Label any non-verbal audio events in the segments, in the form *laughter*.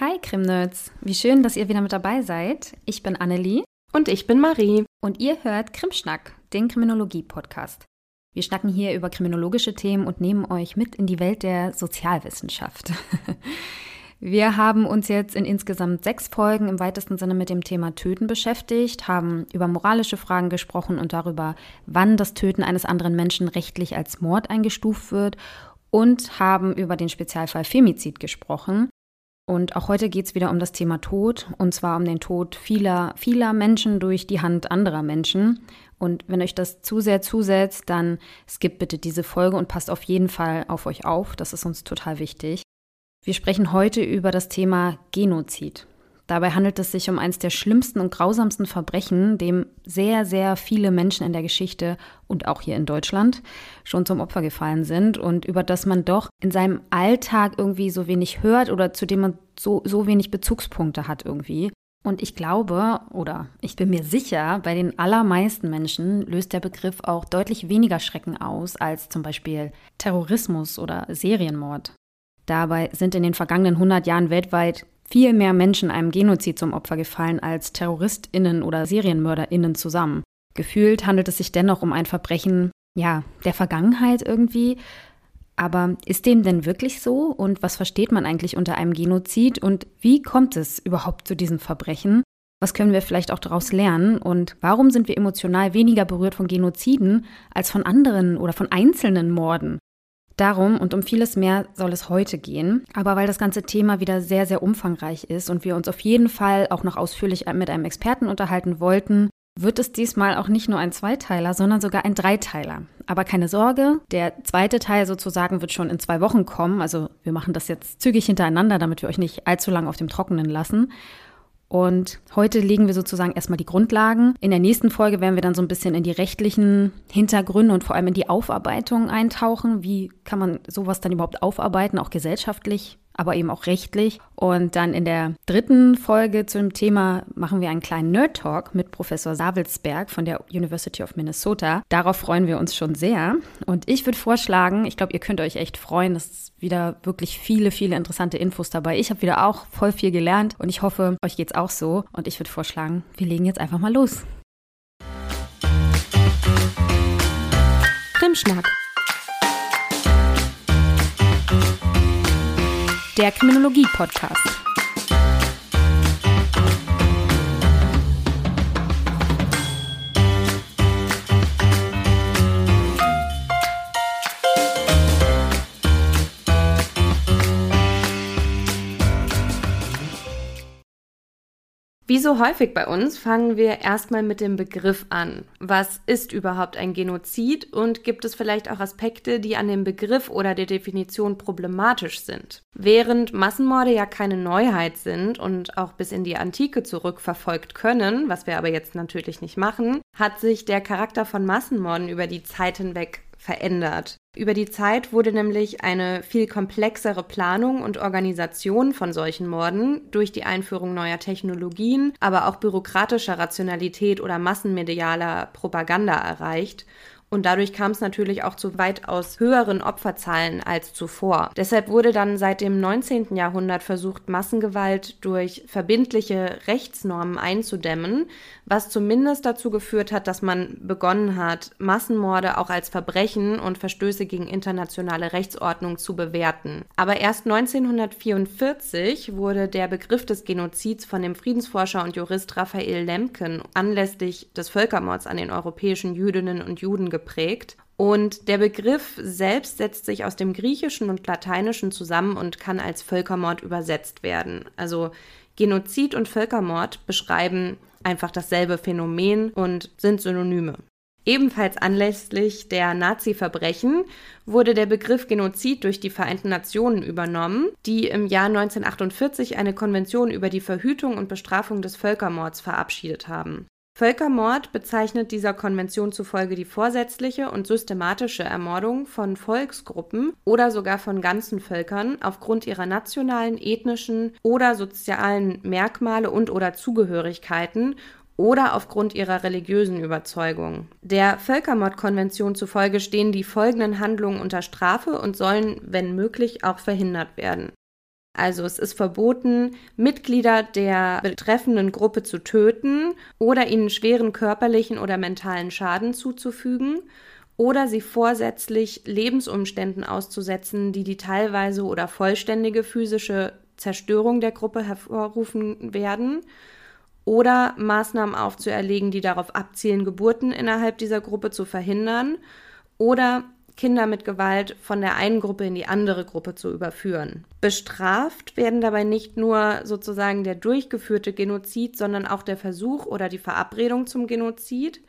Hi Krimnerds, wie schön, dass ihr wieder mit dabei seid. Ich bin Annelie. Und ich bin Marie. Und ihr hört Krimschnack, den Kriminologie-Podcast. Wir schnacken hier über kriminologische Themen und nehmen euch mit in die Welt der Sozialwissenschaft. *laughs* Wir haben uns jetzt in insgesamt sechs Folgen im weitesten Sinne mit dem Thema Töten beschäftigt, haben über moralische Fragen gesprochen und darüber, wann das Töten eines anderen Menschen rechtlich als Mord eingestuft wird und haben über den Spezialfall Femizid gesprochen. Und auch heute geht es wieder um das Thema Tod, und zwar um den Tod vieler, vieler Menschen durch die Hand anderer Menschen. Und wenn euch das zu sehr zusetzt, dann skippt bitte diese Folge und passt auf jeden Fall auf euch auf. Das ist uns total wichtig. Wir sprechen heute über das Thema Genozid. Dabei handelt es sich um eines der schlimmsten und grausamsten Verbrechen, dem sehr, sehr viele Menschen in der Geschichte und auch hier in Deutschland schon zum Opfer gefallen sind und über das man doch in seinem Alltag irgendwie so wenig hört oder zu dem man so, so wenig Bezugspunkte hat irgendwie. Und ich glaube oder ich bin mir sicher, bei den allermeisten Menschen löst der Begriff auch deutlich weniger Schrecken aus als zum Beispiel Terrorismus oder Serienmord. Dabei sind in den vergangenen 100 Jahren weltweit viel mehr Menschen einem Genozid zum Opfer gefallen als TerroristInnen oder SerienmörderInnen zusammen. Gefühlt handelt es sich dennoch um ein Verbrechen, ja, der Vergangenheit irgendwie. Aber ist dem denn wirklich so? Und was versteht man eigentlich unter einem Genozid? Und wie kommt es überhaupt zu diesem Verbrechen? Was können wir vielleicht auch daraus lernen? Und warum sind wir emotional weniger berührt von Genoziden als von anderen oder von einzelnen Morden? Darum und um vieles mehr soll es heute gehen. Aber weil das ganze Thema wieder sehr, sehr umfangreich ist und wir uns auf jeden Fall auch noch ausführlich mit einem Experten unterhalten wollten, wird es diesmal auch nicht nur ein Zweiteiler, sondern sogar ein Dreiteiler. Aber keine Sorge, der zweite Teil sozusagen wird schon in zwei Wochen kommen. Also wir machen das jetzt zügig hintereinander, damit wir euch nicht allzu lange auf dem Trockenen lassen. Und heute legen wir sozusagen erstmal die Grundlagen. In der nächsten Folge werden wir dann so ein bisschen in die rechtlichen Hintergründe und vor allem in die Aufarbeitung eintauchen. Wie kann man sowas dann überhaupt aufarbeiten, auch gesellschaftlich? Aber eben auch rechtlich. Und dann in der dritten Folge zum Thema machen wir einen kleinen Nerd-Talk mit Professor Savelsberg von der University of Minnesota. Darauf freuen wir uns schon sehr. Und ich würde vorschlagen, ich glaube, ihr könnt euch echt freuen. Es ist wieder wirklich viele, viele interessante Infos dabei. Ich habe wieder auch voll viel gelernt und ich hoffe, euch geht es auch so. Und ich würde vorschlagen, wir legen jetzt einfach mal los. Krimschnack der Kriminologie-Podcast. Wie so häufig bei uns fangen wir erstmal mit dem Begriff an. Was ist überhaupt ein Genozid und gibt es vielleicht auch Aspekte, die an dem Begriff oder der Definition problematisch sind? Während Massenmorde ja keine Neuheit sind und auch bis in die Antike zurückverfolgt können, was wir aber jetzt natürlich nicht machen, hat sich der Charakter von Massenmorden über die Zeit hinweg verändert. Über die Zeit wurde nämlich eine viel komplexere Planung und Organisation von solchen Morden durch die Einführung neuer Technologien, aber auch bürokratischer Rationalität oder massenmedialer Propaganda erreicht und dadurch kam es natürlich auch zu weitaus höheren Opferzahlen als zuvor. Deshalb wurde dann seit dem 19. Jahrhundert versucht, Massengewalt durch verbindliche Rechtsnormen einzudämmen, was zumindest dazu geführt hat, dass man begonnen hat, Massenmorde auch als Verbrechen und Verstöße gegen internationale Rechtsordnung zu bewerten. Aber erst 1944 wurde der Begriff des Genozids von dem Friedensforscher und Jurist Raphael Lemken anlässlich des Völkermords an den europäischen Jüdinnen und Juden geprägt. Und der Begriff selbst setzt sich aus dem Griechischen und Lateinischen zusammen und kann als Völkermord übersetzt werden. Also Genozid und Völkermord beschreiben einfach dasselbe Phänomen und sind Synonyme. Ebenfalls anlässlich der Nazi-Verbrechen wurde der Begriff Genozid durch die Vereinten Nationen übernommen, die im Jahr 1948 eine Konvention über die Verhütung und Bestrafung des Völkermords verabschiedet haben. Völkermord bezeichnet dieser Konvention zufolge die vorsätzliche und systematische Ermordung von Volksgruppen oder sogar von ganzen Völkern aufgrund ihrer nationalen, ethnischen oder sozialen Merkmale und/oder Zugehörigkeiten oder aufgrund ihrer religiösen Überzeugung. Der Völkermordkonvention zufolge stehen die folgenden Handlungen unter Strafe und sollen, wenn möglich, auch verhindert werden Also es ist verboten, Mitglieder der betreffenden Gruppe zu töten oder ihnen schweren körperlichen oder mentalen Schaden zuzufügen oder sie vorsätzlich Lebensumständen auszusetzen, die die teilweise oder vollständige physische Zerstörung der Gruppe hervorrufen werden oder Maßnahmen aufzuerlegen, die darauf abzielen, Geburten innerhalb dieser Gruppe zu verhindern oder Kinder mit Gewalt von der einen Gruppe in die andere Gruppe zu überführen. Bestraft werden dabei nicht nur sozusagen der durchgeführte Genozid, sondern auch der Versuch oder die Verabredung zum Genozid.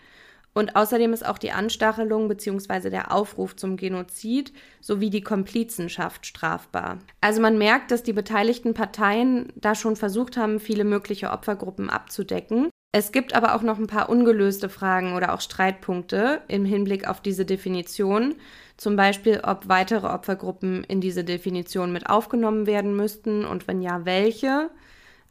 Und außerdem ist auch die Anstachelung bzw. der Aufruf zum Genozid sowie die Komplizenschaft strafbar. Also man merkt, dass die beteiligten Parteien da schon versucht haben, viele mögliche Opfergruppen abzudecken. Es gibt aber auch noch ein paar ungelöste Fragen oder auch Streitpunkte im Hinblick auf diese Definition. Zum Beispiel, ob weitere Opfergruppen in diese Definition mit aufgenommen werden müssten und wenn ja, welche.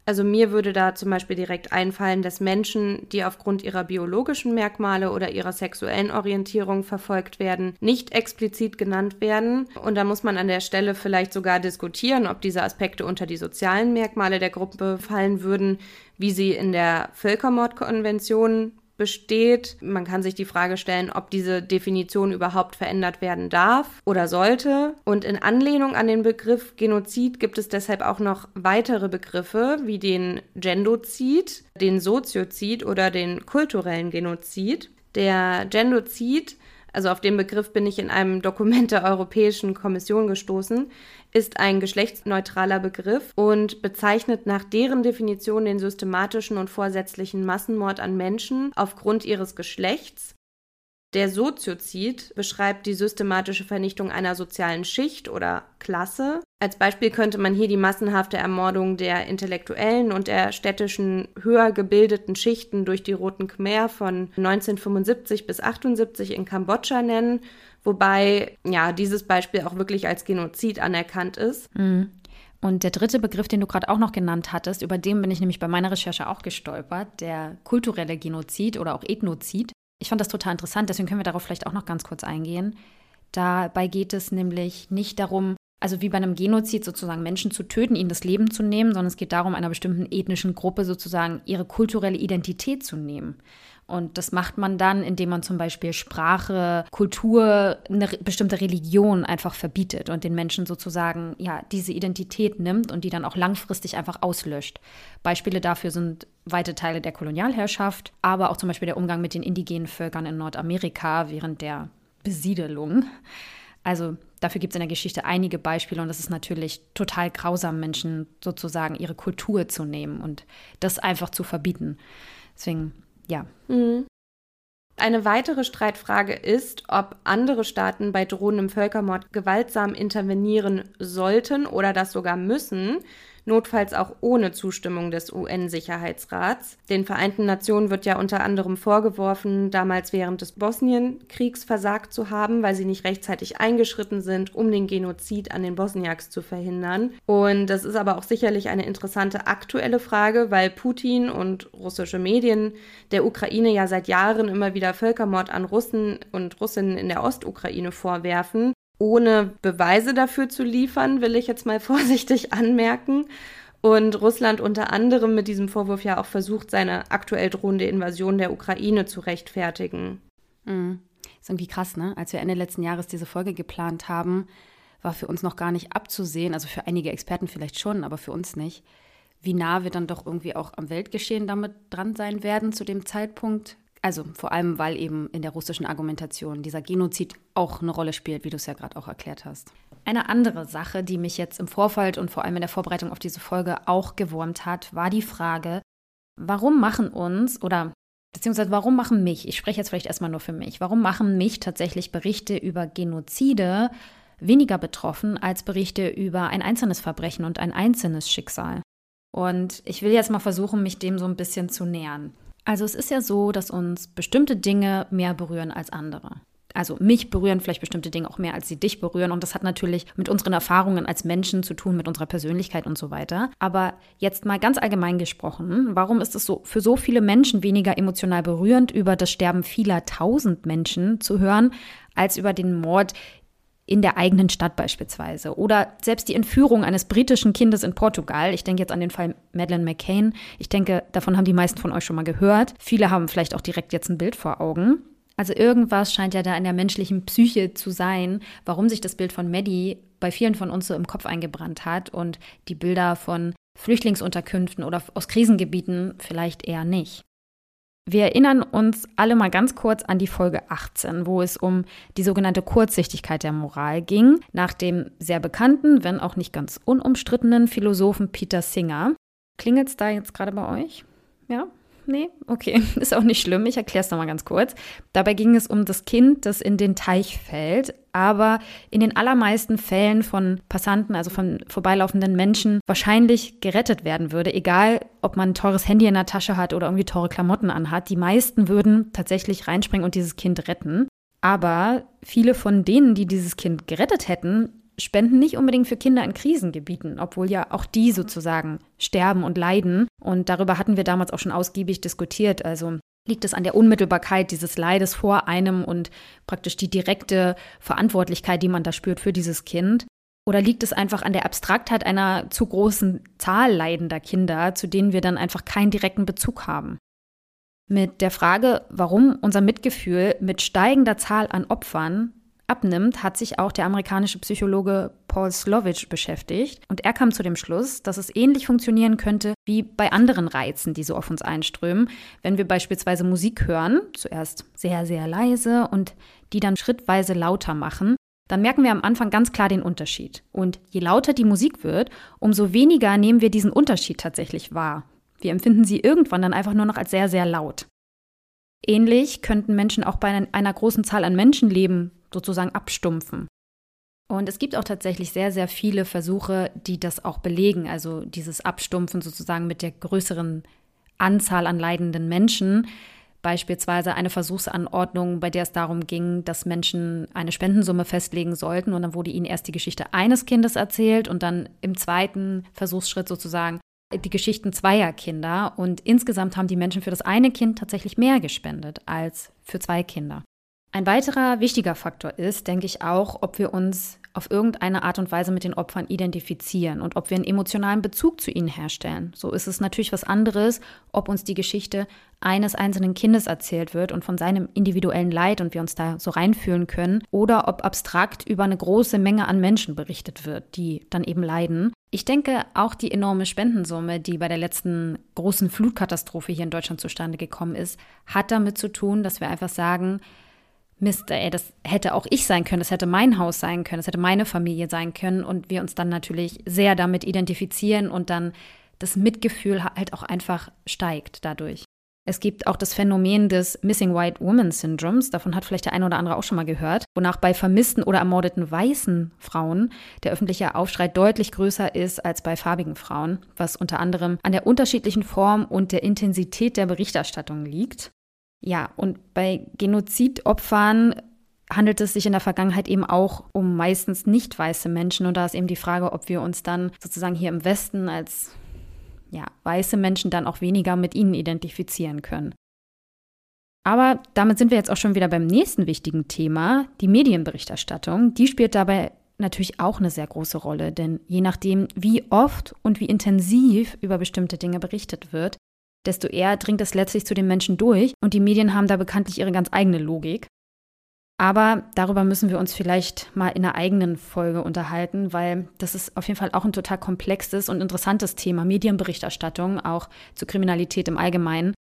Also mir würde da zum Beispiel direkt einfallen, dass Menschen, die aufgrund ihrer biologischen Merkmale oder ihrer sexuellen Orientierung verfolgt werden, nicht explizit genannt werden. Und da muss man an der Stelle vielleicht sogar diskutieren, ob diese Aspekte unter die sozialen Merkmale der Gruppe fallen würden, wie sie in der Völkermordkonvention besteht. Man kann sich die Frage stellen, ob diese Definition überhaupt verändert werden darf oder sollte. Und in Anlehnung an den Begriff Genozid gibt es deshalb auch noch weitere Begriffe wie den Gendozid, den Soziozid oder den kulturellen Genozid. Der Gendozid also auf den Begriff bin ich in einem Dokument der Europäischen Kommission gestoßen, ist ein geschlechtsneutraler Begriff und bezeichnet nach deren Definition den systematischen und vorsätzlichen Massenmord an Menschen aufgrund ihres Geschlechts der Soziozid beschreibt die systematische Vernichtung einer sozialen Schicht oder Klasse. Als Beispiel könnte man hier die massenhafte Ermordung der intellektuellen und der städtischen höher gebildeten Schichten durch die Roten Khmer von 1975 bis 78 in Kambodscha nennen, wobei ja dieses Beispiel auch wirklich als Genozid anerkannt ist. Mhm. Und der dritte Begriff, den du gerade auch noch genannt hattest, über den bin ich nämlich bei meiner Recherche auch gestolpert, der kulturelle Genozid oder auch Ethnozid. Ich fand das total interessant, deswegen können wir darauf vielleicht auch noch ganz kurz eingehen. Dabei geht es nämlich nicht darum, also wie bei einem Genozid sozusagen Menschen zu töten, ihnen das Leben zu nehmen, sondern es geht darum, einer bestimmten ethnischen Gruppe sozusagen ihre kulturelle Identität zu nehmen. Und das macht man dann, indem man zum Beispiel Sprache, Kultur, eine bestimmte Religion einfach verbietet und den Menschen sozusagen ja diese Identität nimmt und die dann auch langfristig einfach auslöscht. Beispiele dafür sind weite Teile der Kolonialherrschaft, aber auch zum Beispiel der Umgang mit den indigenen Völkern in Nordamerika während der Besiedelung. Also dafür gibt es in der Geschichte einige Beispiele und es ist natürlich total grausam, Menschen sozusagen ihre Kultur zu nehmen und das einfach zu verbieten. Deswegen ja. Mhm. Eine weitere Streitfrage ist, ob andere Staaten bei drohendem Völkermord gewaltsam intervenieren sollten oder das sogar müssen, notfalls auch ohne Zustimmung des UN-Sicherheitsrats. Den Vereinten Nationen wird ja unter anderem vorgeworfen, damals während des Bosnienkriegs versagt zu haben, weil sie nicht rechtzeitig eingeschritten sind, um den Genozid an den Bosniaks zu verhindern. Und das ist aber auch sicherlich eine interessante aktuelle Frage, weil Putin und russische Medien der Ukraine ja seit Jahren immer wieder Völkermord an Russen und Russinnen in der Ostukraine vorwerfen ohne Beweise dafür zu liefern, will ich jetzt mal *laughs* vorsichtig anmerken. Und Russland unter anderem mit diesem Vorwurf ja auch versucht, seine aktuell drohende Invasion der Ukraine zu rechtfertigen. Mhm. Ist irgendwie krass, ne? Als wir Ende letzten Jahres diese Folge geplant haben, war für uns noch gar nicht abzusehen, also für einige Experten vielleicht schon, aber für uns nicht, wie nah wir dann doch irgendwie auch am Weltgeschehen damit dran sein werden zu dem Zeitpunkt. Also vor allem, weil eben in der russischen Argumentation dieser Genozid auch eine Rolle spielt, wie du es ja gerade auch erklärt hast. Eine andere Sache, die mich jetzt im Vorfeld und vor allem in der Vorbereitung auf diese Folge auch gewurmt hat, war die Frage, warum machen uns oder beziehungsweise warum machen mich, ich spreche jetzt vielleicht erstmal nur für mich, warum machen mich tatsächlich Berichte über Genozide weniger betroffen als Berichte über ein einzelnes Verbrechen und ein einzelnes Schicksal? Und ich will jetzt mal versuchen, mich dem so ein bisschen zu nähern. Also es ist ja so, dass uns bestimmte Dinge mehr berühren als andere. Also mich berühren vielleicht bestimmte Dinge auch mehr, als sie dich berühren. Und das hat natürlich mit unseren Erfahrungen als Menschen zu tun, mit unserer Persönlichkeit und so weiter. Aber jetzt mal ganz allgemein gesprochen, warum ist es so für so viele Menschen weniger emotional berührend, über das Sterben vieler tausend Menschen zu hören, als über den Mord in der eigenen Stadt beispielsweise. Oder selbst die Entführung eines britischen Kindes in Portugal. Ich denke jetzt an den Fall Madeleine McCain. Ich denke, davon haben die meisten von euch schon mal gehört. Viele haben vielleicht auch direkt jetzt ein Bild vor Augen. Also irgendwas scheint ja da in der menschlichen Psyche zu sein, warum sich das Bild von Maddie bei vielen von uns so im Kopf eingebrannt hat und die Bilder von Flüchtlingsunterkünften oder aus Krisengebieten vielleicht eher nicht. Wir erinnern uns alle mal ganz kurz an die Folge 18, wo es um die sogenannte Kurzsichtigkeit der Moral ging, nach dem sehr bekannten, wenn auch nicht ganz unumstrittenen Philosophen Peter Singer. Klingelt es da jetzt gerade bei euch? Ja? Nee? Okay, *laughs* ist auch nicht schlimm. Ich erkläre es nochmal ganz kurz. Dabei ging es um das Kind, das in den Teich fällt, aber in den allermeisten Fällen von Passanten, also von vorbeilaufenden Menschen, wahrscheinlich gerettet werden würde, egal ob man ein teures Handy in der Tasche hat oder irgendwie teure Klamotten anhat. Die meisten würden tatsächlich reinspringen und dieses Kind retten. Aber viele von denen, die dieses Kind gerettet hätten, spenden nicht unbedingt für Kinder in Krisengebieten, obwohl ja auch die sozusagen sterben und leiden. Und darüber hatten wir damals auch schon ausgiebig diskutiert. Also liegt es an der Unmittelbarkeit dieses Leides vor einem und praktisch die direkte Verantwortlichkeit, die man da spürt für dieses Kind? Oder liegt es einfach an der Abstraktheit einer zu großen Zahl leidender Kinder, zu denen wir dann einfach keinen direkten Bezug haben? Mit der Frage, warum unser Mitgefühl mit steigender Zahl an Opfern abnimmt, hat sich auch der amerikanische Psychologe Paul Slovich beschäftigt. Und er kam zu dem Schluss, dass es ähnlich funktionieren könnte wie bei anderen Reizen, die so auf uns einströmen. Wenn wir beispielsweise Musik hören, zuerst sehr, sehr leise und die dann schrittweise lauter machen, dann merken wir am Anfang ganz klar den Unterschied. Und je lauter die Musik wird, umso weniger nehmen wir diesen Unterschied tatsächlich wahr. Wir empfinden sie irgendwann dann einfach nur noch als sehr, sehr laut. Ähnlich könnten Menschen auch bei einer großen Zahl an Menschenleben sozusagen abstumpfen. Und es gibt auch tatsächlich sehr, sehr viele Versuche, die das auch belegen. Also dieses Abstumpfen sozusagen mit der größeren Anzahl an leidenden Menschen. Beispielsweise eine Versuchsanordnung, bei der es darum ging, dass Menschen eine Spendensumme festlegen sollten. Und dann wurde ihnen erst die Geschichte eines Kindes erzählt und dann im zweiten Versuchsschritt sozusagen die Geschichten zweier Kinder. Und insgesamt haben die Menschen für das eine Kind tatsächlich mehr gespendet als für zwei Kinder. Ein weiterer wichtiger Faktor ist, denke ich auch, ob wir uns auf irgendeine Art und Weise mit den Opfern identifizieren und ob wir einen emotionalen Bezug zu ihnen herstellen. So ist es natürlich was anderes, ob uns die Geschichte eines einzelnen Kindes erzählt wird und von seinem individuellen Leid und wir uns da so reinfühlen können, oder ob abstrakt über eine große Menge an Menschen berichtet wird, die dann eben leiden. Ich denke, auch die enorme Spendensumme, die bei der letzten großen Flutkatastrophe hier in Deutschland zustande gekommen ist, hat damit zu tun, dass wir einfach sagen, Mist, ey, das hätte auch ich sein können, das hätte mein Haus sein können, das hätte meine Familie sein können und wir uns dann natürlich sehr damit identifizieren und dann das Mitgefühl halt auch einfach steigt dadurch. Es gibt auch das Phänomen des Missing White Woman Syndroms, davon hat vielleicht der eine oder andere auch schon mal gehört, wonach bei vermissten oder ermordeten weißen Frauen der öffentliche Aufschrei deutlich größer ist als bei farbigen Frauen, was unter anderem an der unterschiedlichen Form und der Intensität der Berichterstattung liegt. Ja, und bei Genozidopfern handelt es sich in der Vergangenheit eben auch um meistens nicht weiße Menschen. Und da ist eben die Frage, ob wir uns dann sozusagen hier im Westen als ja, weiße Menschen dann auch weniger mit ihnen identifizieren können. Aber damit sind wir jetzt auch schon wieder beim nächsten wichtigen Thema, die Medienberichterstattung. Die spielt dabei natürlich auch eine sehr große Rolle, denn je nachdem, wie oft und wie intensiv über bestimmte Dinge berichtet wird, desto eher dringt es letztlich zu den Menschen durch. Und die Medien haben da bekanntlich ihre ganz eigene Logik. Aber darüber müssen wir uns vielleicht mal in einer eigenen Folge unterhalten, weil das ist auf jeden Fall auch ein total komplexes und interessantes Thema, Medienberichterstattung, auch zu Kriminalität im Allgemeinen.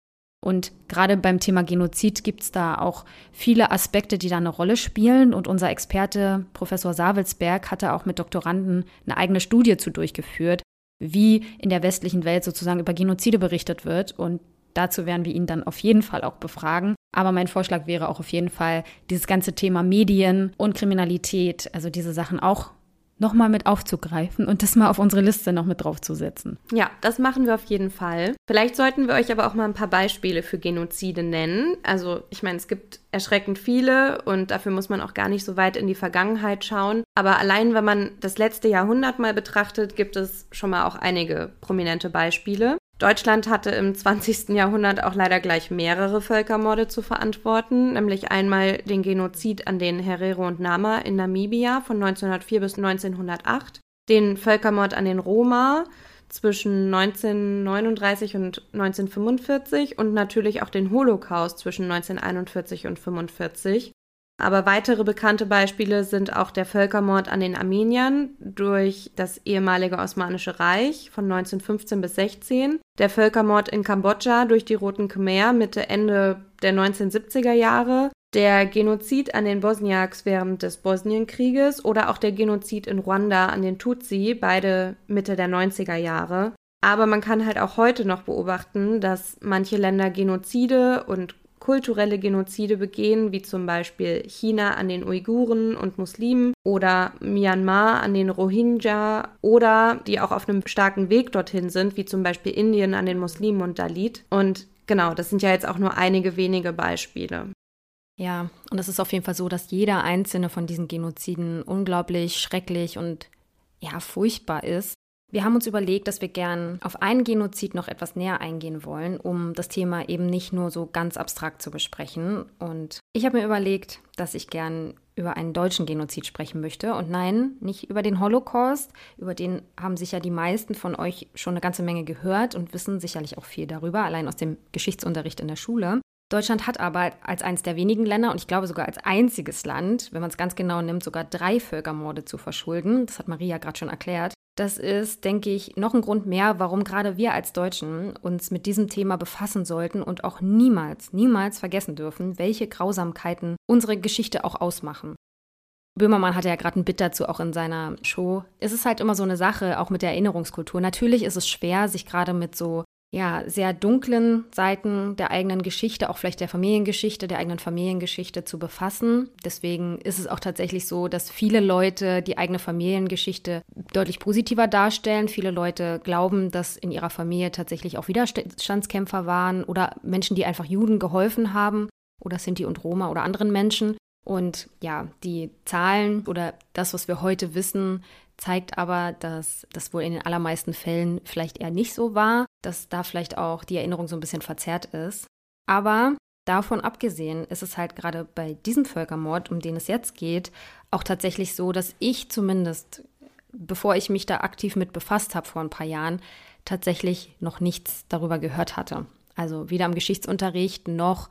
Und gerade beim Thema Genozid gibt es da auch viele Aspekte, die da eine Rolle spielen. Und unser Experte, Professor Savelsberg, hatte auch mit Doktoranden eine eigene Studie zu durchgeführt, wie in der westlichen Welt sozusagen über Genozide berichtet wird. Und dazu werden wir ihn dann auf jeden Fall auch befragen. Aber mein Vorschlag wäre auch auf jeden Fall, dieses ganze Thema Medien und Kriminalität, also diese Sachen auch nochmal mit aufzugreifen und das mal auf unsere Liste noch mit draufzusetzen. Ja, das machen wir auf jeden Fall. Vielleicht sollten wir euch aber auch mal ein paar Beispiele für Genozide nennen. Also ich meine, es gibt erschreckend viele und dafür muss man auch gar nicht so weit in die Vergangenheit schauen. Aber allein wenn man das letzte Jahrhundert mal betrachtet, gibt es schon mal auch einige prominente Beispiele. Deutschland hatte im 20. Jahrhundert auch leider gleich mehrere Völkermorde zu verantworten, nämlich einmal den Genozid an den Herero und Nama in Namibia von 1904 bis 1908, den Völkermord an den Roma zwischen 1939 und 1945 und natürlich auch den Holocaust zwischen 1941 und 1945. Aber weitere bekannte Beispiele sind auch der Völkermord an den Armeniern durch das ehemalige Osmanische Reich von 1915 bis 16, der Völkermord in Kambodscha durch die Roten Khmer Mitte Ende der 1970er Jahre, der Genozid an den Bosniaks während des Bosnienkrieges oder auch der Genozid in Ruanda an den Tutsi, beide Mitte der 90er Jahre. Aber man kann halt auch heute noch beobachten, dass manche Länder Genozide und kulturelle Genozide begehen, wie zum Beispiel China an den Uiguren und Muslimen oder Myanmar an den Rohingya oder die auch auf einem starken Weg dorthin sind, wie zum Beispiel Indien an den Muslimen und Dalit. Und genau, das sind ja jetzt auch nur einige wenige Beispiele. Ja, und es ist auf jeden Fall so, dass jeder einzelne von diesen Genoziden unglaublich schrecklich und ja, furchtbar ist. Wir haben uns überlegt, dass wir gern auf einen Genozid noch etwas näher eingehen wollen, um das Thema eben nicht nur so ganz abstrakt zu besprechen. Und ich habe mir überlegt, dass ich gern über einen deutschen Genozid sprechen möchte. Und nein, nicht über den Holocaust. Über den haben sicher die meisten von euch schon eine ganze Menge gehört und wissen sicherlich auch viel darüber, allein aus dem Geschichtsunterricht in der Schule. Deutschland hat aber als eines der wenigen Länder und ich glaube sogar als einziges Land, wenn man es ganz genau nimmt, sogar drei Völkermorde zu verschulden. Das hat Maria gerade schon erklärt. Das ist, denke ich, noch ein Grund mehr, warum gerade wir als Deutschen uns mit diesem Thema befassen sollten und auch niemals, niemals vergessen dürfen, welche Grausamkeiten unsere Geschichte auch ausmachen. Böhmermann hatte ja gerade ein Bit dazu auch in seiner Show. Es ist halt immer so eine Sache, auch mit der Erinnerungskultur. Natürlich ist es schwer, sich gerade mit so ja, sehr dunklen Seiten der eigenen Geschichte, auch vielleicht der Familiengeschichte, der eigenen Familiengeschichte zu befassen. Deswegen ist es auch tatsächlich so, dass viele Leute die eigene Familiengeschichte deutlich positiver darstellen. Viele Leute glauben, dass in ihrer Familie tatsächlich auch Widerstandskämpfer waren oder Menschen, die einfach Juden geholfen haben oder Sinti und Roma oder anderen Menschen. Und ja, die Zahlen oder das, was wir heute wissen, zeigt aber, dass das wohl in den allermeisten Fällen vielleicht eher nicht so war, dass da vielleicht auch die Erinnerung so ein bisschen verzerrt ist. Aber davon abgesehen ist es halt gerade bei diesem Völkermord, um den es jetzt geht, auch tatsächlich so, dass ich zumindest, bevor ich mich da aktiv mit befasst habe vor ein paar Jahren, tatsächlich noch nichts darüber gehört hatte. Also weder im Geschichtsunterricht noch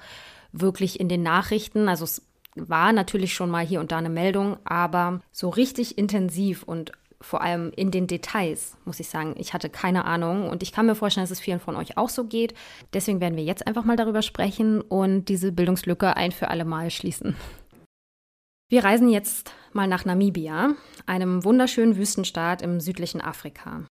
wirklich in den Nachrichten. Also es war natürlich schon mal hier und da eine Meldung, aber so richtig intensiv und vor allem in den Details, muss ich sagen, ich hatte keine Ahnung und ich kann mir vorstellen, dass es vielen von euch auch so geht. Deswegen werden wir jetzt einfach mal darüber sprechen und diese Bildungslücke ein für alle Mal schließen. Wir reisen jetzt mal nach Namibia, einem wunderschönen Wüstenstaat im südlichen Afrika.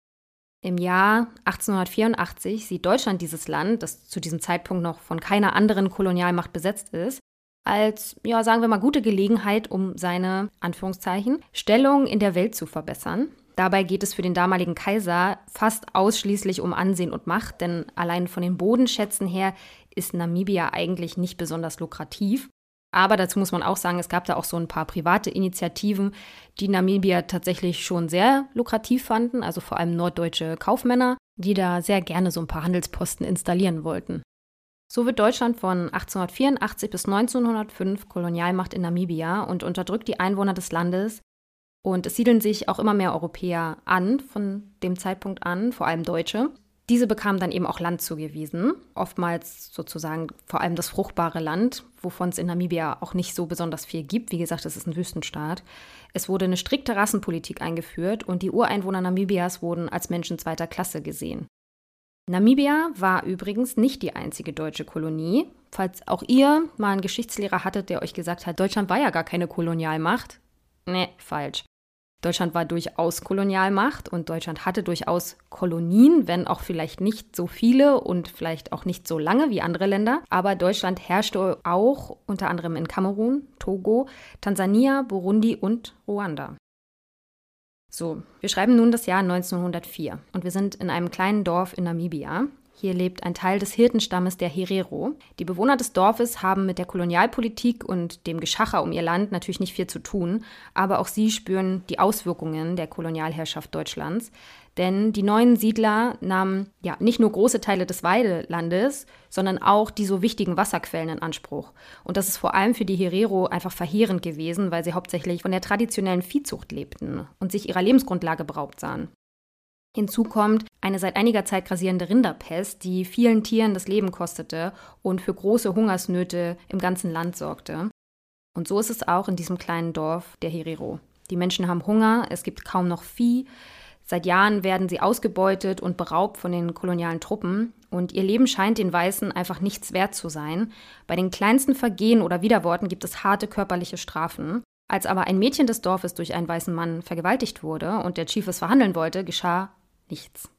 Im Jahr 1884 sieht Deutschland dieses Land, das zu diesem Zeitpunkt noch von keiner anderen Kolonialmacht besetzt ist, als, ja, sagen wir mal, gute Gelegenheit, um seine, Anführungszeichen, Stellung in der Welt zu verbessern. Dabei geht es für den damaligen Kaiser fast ausschließlich um Ansehen und Macht, denn allein von den Bodenschätzen her ist Namibia eigentlich nicht besonders lukrativ. Aber dazu muss man auch sagen, es gab da auch so ein paar private Initiativen, die Namibia tatsächlich schon sehr lukrativ fanden, also vor allem norddeutsche Kaufmänner, die da sehr gerne so ein paar Handelsposten installieren wollten. So wird Deutschland von 1884 bis 1905 Kolonialmacht in Namibia und unterdrückt die Einwohner des Landes. Und es siedeln sich auch immer mehr Europäer an von dem Zeitpunkt an, vor allem Deutsche. Diese bekamen dann eben auch Land zugewiesen, oftmals sozusagen vor allem das fruchtbare Land, wovon es in Namibia auch nicht so besonders viel gibt. Wie gesagt, es ist ein Wüstenstaat. Es wurde eine strikte Rassenpolitik eingeführt und die Ureinwohner Namibias wurden als Menschen zweiter Klasse gesehen. Namibia war übrigens nicht die einzige deutsche Kolonie. Falls auch ihr mal einen Geschichtslehrer hattet, der euch gesagt hat, Deutschland war ja gar keine Kolonialmacht. Ne, falsch. Deutschland war durchaus Kolonialmacht und Deutschland hatte durchaus Kolonien, wenn auch vielleicht nicht so viele und vielleicht auch nicht so lange wie andere Länder. Aber Deutschland herrschte auch unter anderem in Kamerun, Togo, Tansania, Burundi und Ruanda. So, wir schreiben nun das Jahr 1904 und wir sind in einem kleinen Dorf in Namibia. Hier lebt ein Teil des Hirtenstammes der Herero. Die Bewohner des Dorfes haben mit der Kolonialpolitik und dem Geschacher um ihr Land natürlich nicht viel zu tun, aber auch sie spüren die Auswirkungen der Kolonialherrschaft Deutschlands. Denn die neuen Siedler nahmen ja nicht nur große Teile des Weidelandes, sondern auch die so wichtigen Wasserquellen in Anspruch. Und das ist vor allem für die Herero einfach verheerend gewesen, weil sie hauptsächlich von der traditionellen Viehzucht lebten und sich ihrer Lebensgrundlage beraubt sahen. Hinzu kommt eine seit einiger Zeit grassierende Rinderpest, die vielen Tieren das Leben kostete und für große Hungersnöte im ganzen Land sorgte. Und so ist es auch in diesem kleinen Dorf der Herero. Die Menschen haben Hunger, es gibt kaum noch Vieh, Seit Jahren werden sie ausgebeutet und beraubt von den kolonialen Truppen und ihr Leben scheint den Weißen einfach nichts wert zu sein. Bei den kleinsten Vergehen oder Widerworten gibt es harte körperliche Strafen. Als aber ein Mädchen des Dorfes durch einen weißen Mann vergewaltigt wurde und der Chief es verhandeln wollte, geschah nichts.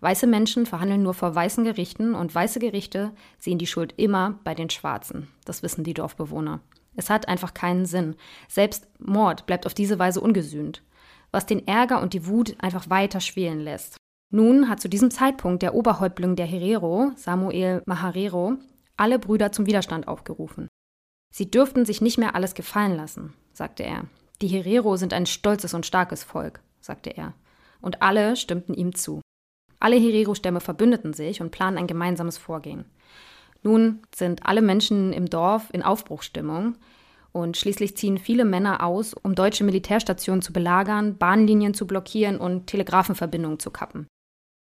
Weiße Menschen verhandeln nur vor weißen Gerichten und weiße Gerichte sehen die Schuld immer bei den Schwarzen. Das wissen die Dorfbewohner. Es hat einfach keinen Sinn. Selbst Mord bleibt auf diese Weise ungesühnt was den Ärger und die Wut einfach weiter schwelen lässt. Nun hat zu diesem Zeitpunkt der Oberhäuptling der Herero, Samuel Maharero, alle Brüder zum Widerstand aufgerufen. Sie dürften sich nicht mehr alles gefallen lassen, sagte er. Die Herero sind ein stolzes und starkes Volk, sagte er. Und alle stimmten ihm zu. Alle Herero-Stämme verbündeten sich und planen ein gemeinsames Vorgehen. Nun sind alle Menschen im Dorf in Aufbruchstimmung. Und schließlich ziehen viele Männer aus, um deutsche Militärstationen zu belagern, Bahnlinien zu blockieren und Telegrafenverbindungen zu kappen.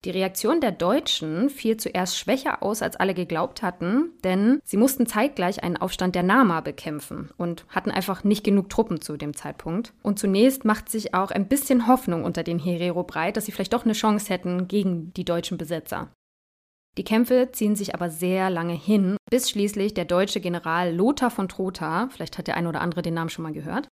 Die Reaktion der Deutschen fiel zuerst schwächer aus, als alle geglaubt hatten, denn sie mussten zeitgleich einen Aufstand der Nama bekämpfen und hatten einfach nicht genug Truppen zu dem Zeitpunkt. Und zunächst macht sich auch ein bisschen Hoffnung unter den Herero breit, dass sie vielleicht doch eine Chance hätten gegen die deutschen Besetzer. Die Kämpfe ziehen sich aber sehr lange hin, bis schließlich der deutsche General Lothar von Trotha, vielleicht hat der eine oder andere den Namen schon mal gehört,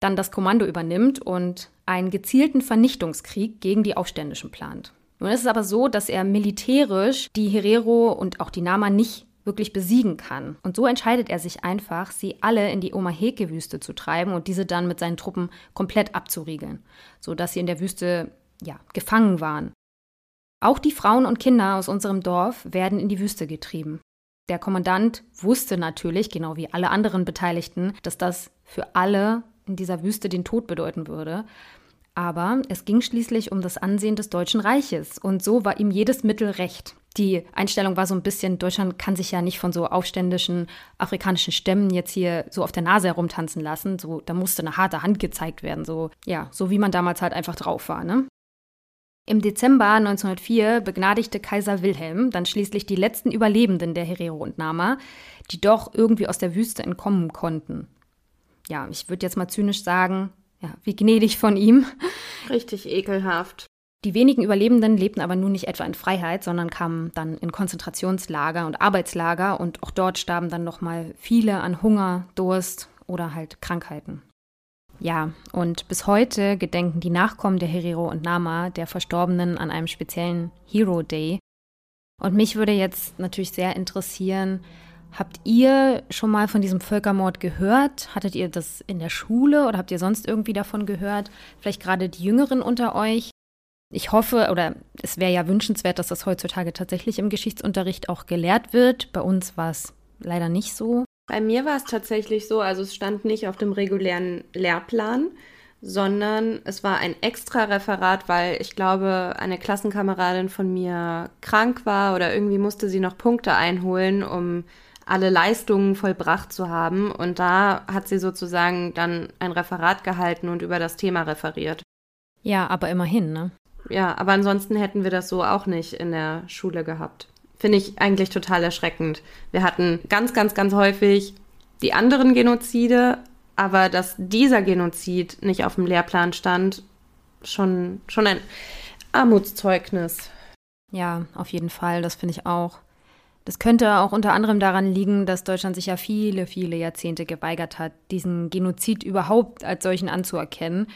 dann das Kommando übernimmt und einen gezielten Vernichtungskrieg gegen die Aufständischen plant. Nun ist es aber so, dass er militärisch die Herero und auch die Nama nicht wirklich besiegen kann. Und so entscheidet er sich einfach, sie alle in die Omaheke-Wüste zu treiben und diese dann mit seinen Truppen komplett abzuriegeln, sodass sie in der Wüste ja, gefangen waren. Auch die Frauen und Kinder aus unserem Dorf werden in die Wüste getrieben. Der Kommandant wusste natürlich, genau wie alle anderen Beteiligten, dass das für alle in dieser Wüste den Tod bedeuten würde. Aber es ging schließlich um das Ansehen des Deutschen Reiches und so war ihm jedes Mittel recht. Die Einstellung war so ein bisschen, Deutschland kann sich ja nicht von so aufständischen afrikanischen Stämmen jetzt hier so auf der Nase herumtanzen lassen. So, da musste eine harte Hand gezeigt werden, so, ja, so wie man damals halt einfach drauf war, ne? Im Dezember 1904 begnadigte Kaiser Wilhelm dann schließlich die letzten Überlebenden der Herero und Nama, die doch irgendwie aus der Wüste entkommen konnten. Ja, ich würde jetzt mal zynisch sagen, ja, wie gnädig von ihm. Richtig ekelhaft. Die wenigen Überlebenden lebten aber nun nicht etwa in Freiheit, sondern kamen dann in Konzentrationslager und Arbeitslager und auch dort starben dann noch mal viele an Hunger, Durst oder halt Krankheiten. Ja, und bis heute gedenken die Nachkommen der Herero und Nama der Verstorbenen an einem speziellen Hero Day. Und mich würde jetzt natürlich sehr interessieren, habt ihr schon mal von diesem Völkermord gehört? Hattet ihr das in der Schule oder habt ihr sonst irgendwie davon gehört? Vielleicht gerade die Jüngeren unter euch? Ich hoffe, oder es wäre ja wünschenswert, dass das heutzutage tatsächlich im Geschichtsunterricht auch gelehrt wird. Bei uns war es leider nicht so. Bei mir war es tatsächlich so, also es stand nicht auf dem regulären Lehrplan, sondern es war ein extra Referat, weil ich glaube, eine Klassenkameradin von mir krank war oder irgendwie musste sie noch Punkte einholen, um alle Leistungen vollbracht zu haben. Und da hat sie sozusagen dann ein Referat gehalten und über das Thema referiert. Ja, aber immerhin, ne? Ja, aber ansonsten hätten wir das so auch nicht in der Schule gehabt. Finde ich eigentlich total erschreckend. Wir hatten ganz, ganz, ganz häufig die anderen Genozide, aber dass dieser Genozid nicht auf dem Lehrplan stand, schon, schon ein Armutszeugnis. Ja, auf jeden Fall, das finde ich auch. Das könnte auch unter anderem daran liegen, dass Deutschland sich ja viele, viele Jahrzehnte geweigert hat, diesen Genozid überhaupt als solchen anzuerkennen.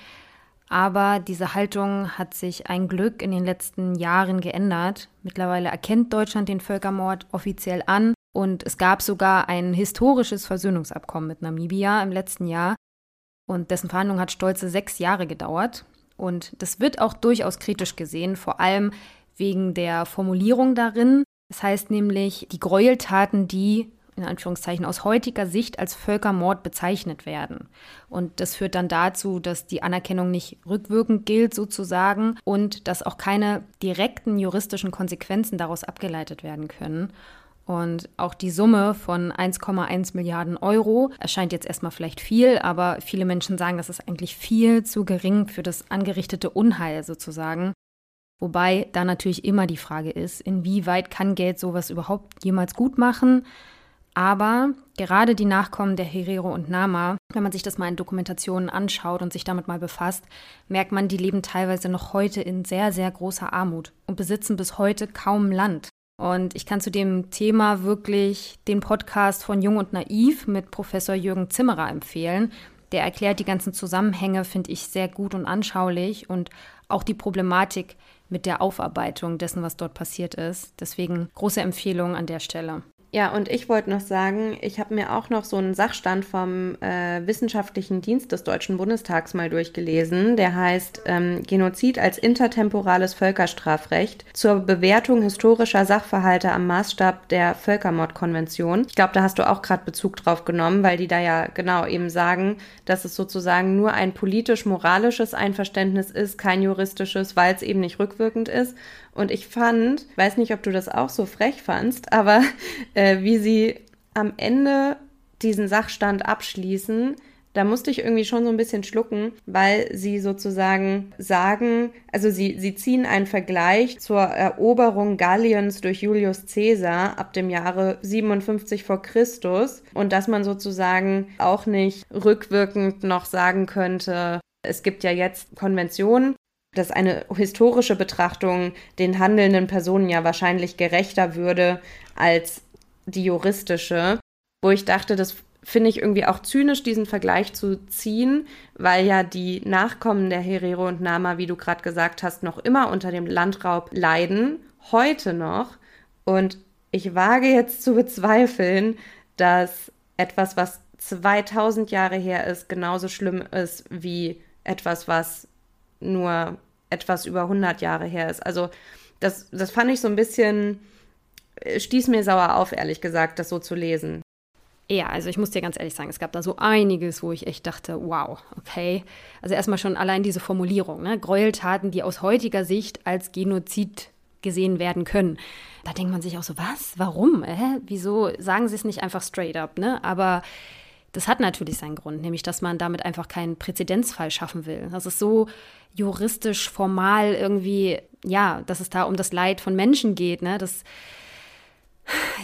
Aber diese Haltung hat sich ein Glück in den letzten Jahren geändert. Mittlerweile erkennt Deutschland den Völkermord offiziell an und es gab sogar ein historisches Versöhnungsabkommen mit Namibia im letzten Jahr. Und dessen Verhandlung hat stolze sechs Jahre gedauert. Und das wird auch durchaus kritisch gesehen, vor allem wegen der Formulierung darin. Das heißt nämlich, die Gräueltaten, die in Anführungszeichen aus heutiger Sicht als Völkermord bezeichnet werden. Und das führt dann dazu, dass die Anerkennung nicht rückwirkend gilt sozusagen und dass auch keine direkten juristischen Konsequenzen daraus abgeleitet werden können. Und auch die Summe von 1,1 Milliarden Euro erscheint jetzt erstmal vielleicht viel, aber viele Menschen sagen, das ist eigentlich viel zu gering für das angerichtete Unheil sozusagen. Wobei da natürlich immer die Frage ist, inwieweit kann Geld sowas überhaupt jemals gut machen? Aber gerade die Nachkommen der Herero und Nama, wenn man sich das mal in Dokumentationen anschaut und sich damit mal befasst, merkt man, die leben teilweise noch heute in sehr, sehr großer Armut und besitzen bis heute kaum Land. Und ich kann zu dem Thema wirklich den Podcast von Jung und Naiv mit Professor Jürgen Zimmerer empfehlen. Der erklärt die ganzen Zusammenhänge, finde ich, sehr gut und anschaulich und auch die Problematik mit der Aufarbeitung dessen, was dort passiert ist. Deswegen große Empfehlung an der Stelle. Ja, und ich wollte noch sagen, ich habe mir auch noch so einen Sachstand vom äh, Wissenschaftlichen Dienst des Deutschen Bundestags mal durchgelesen. Der heißt ähm, Genozid als intertemporales Völkerstrafrecht zur Bewertung historischer Sachverhalte am Maßstab der Völkermordkonvention. Ich glaube, da hast du auch gerade Bezug drauf genommen, weil die da ja genau eben sagen, dass es sozusagen nur ein politisch-moralisches Einverständnis ist, kein juristisches, weil es eben nicht rückwirkend ist. Und ich fand, weiß nicht, ob du das auch so frech fandst, aber äh, wie sie am Ende diesen Sachstand abschließen, da musste ich irgendwie schon so ein bisschen schlucken, weil sie sozusagen sagen, also sie, sie ziehen einen Vergleich zur Eroberung Galliens durch Julius Caesar ab dem Jahre 57 vor Christus und dass man sozusagen auch nicht rückwirkend noch sagen könnte, es gibt ja jetzt Konventionen, dass eine historische Betrachtung den handelnden Personen ja wahrscheinlich gerechter würde als die juristische, wo ich dachte, das finde ich irgendwie auch zynisch, diesen Vergleich zu ziehen, weil ja die Nachkommen der Herero und Nama, wie du gerade gesagt hast, noch immer unter dem Landraub leiden, heute noch. Und ich wage jetzt zu bezweifeln, dass etwas, was 2000 Jahre her ist, genauso schlimm ist wie etwas, was nur etwas über 100 Jahre her ist. Also das, das fand ich so ein bisschen, äh, stieß mir sauer auf, ehrlich gesagt, das so zu lesen. Ja, also ich muss dir ganz ehrlich sagen, es gab da so einiges, wo ich echt dachte, wow, okay. Also erstmal schon allein diese Formulierung, ne? Gräueltaten, die aus heutiger Sicht als Genozid gesehen werden können. Da denkt man sich auch so, was? Warum? Äh? Wieso sagen sie es nicht einfach straight up, ne? Aber das hat natürlich seinen Grund, nämlich dass man damit einfach keinen Präzedenzfall schaffen will. Das ist so juristisch formal irgendwie, ja, dass es da um das Leid von Menschen geht, ne? Das,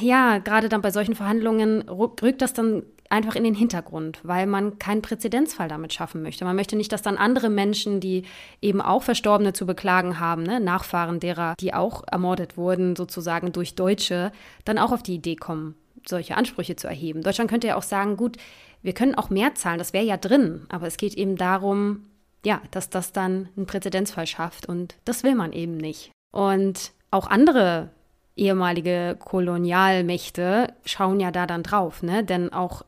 ja, gerade dann bei solchen Verhandlungen rückt das dann einfach in den Hintergrund, weil man keinen Präzedenzfall damit schaffen möchte. Man möchte nicht, dass dann andere Menschen, die eben auch Verstorbene zu beklagen haben, ne, Nachfahren derer, die auch ermordet wurden, sozusagen durch Deutsche, dann auch auf die Idee kommen, solche Ansprüche zu erheben. Deutschland könnte ja auch sagen, gut, wir können auch mehr zahlen, das wäre ja drin, aber es geht eben darum, ja, dass das dann einen Präzedenzfall schafft und das will man eben nicht. Und auch andere ehemalige Kolonialmächte schauen ja da dann drauf, ne? Denn auch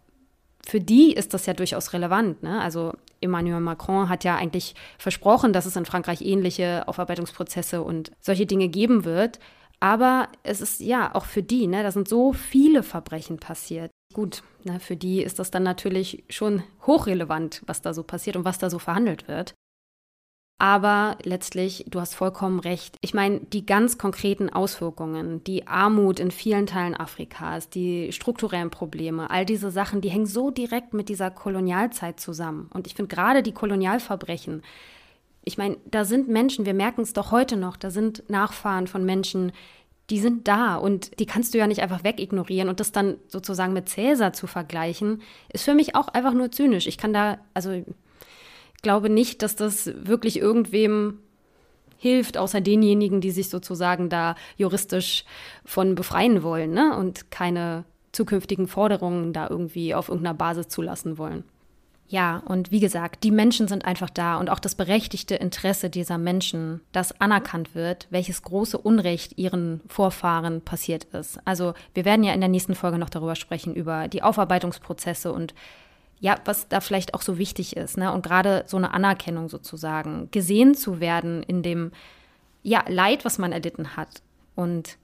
für die ist das ja durchaus relevant, ne? Also Emmanuel Macron hat ja eigentlich versprochen, dass es in Frankreich ähnliche Aufarbeitungsprozesse und solche Dinge geben wird. Aber es ist ja auch für die, ne, da sind so viele Verbrechen passiert. Gut, ne, für die ist das dann natürlich schon hochrelevant, was da so passiert und was da so verhandelt wird. Aber letztlich, du hast vollkommen recht. Ich meine, die ganz konkreten Auswirkungen, die Armut in vielen Teilen Afrikas, die strukturellen Probleme, all diese Sachen, die hängen so direkt mit dieser Kolonialzeit zusammen. Und ich finde gerade die Kolonialverbrechen, ich meine, da sind Menschen, wir merken es doch heute noch, da sind Nachfahren von Menschen, die sind da und die kannst du ja nicht einfach wegignorieren und das dann sozusagen mit Cäsar zu vergleichen, ist für mich auch einfach nur zynisch. Ich kann da, also ich glaube nicht, dass das wirklich irgendwem hilft, außer denjenigen, die sich sozusagen da juristisch von befreien wollen ne? und keine zukünftigen Forderungen da irgendwie auf irgendeiner Basis zulassen wollen. Ja, und wie gesagt, die Menschen sind einfach da und auch das berechtigte Interesse dieser Menschen, dass anerkannt wird, welches große Unrecht ihren Vorfahren passiert ist. Also wir werden ja in der nächsten Folge noch darüber sprechen, über die Aufarbeitungsprozesse und ja, was da vielleicht auch so wichtig ist, ne? Und gerade so eine Anerkennung sozusagen, gesehen zu werden in dem ja, Leid, was man erlitten hat. Und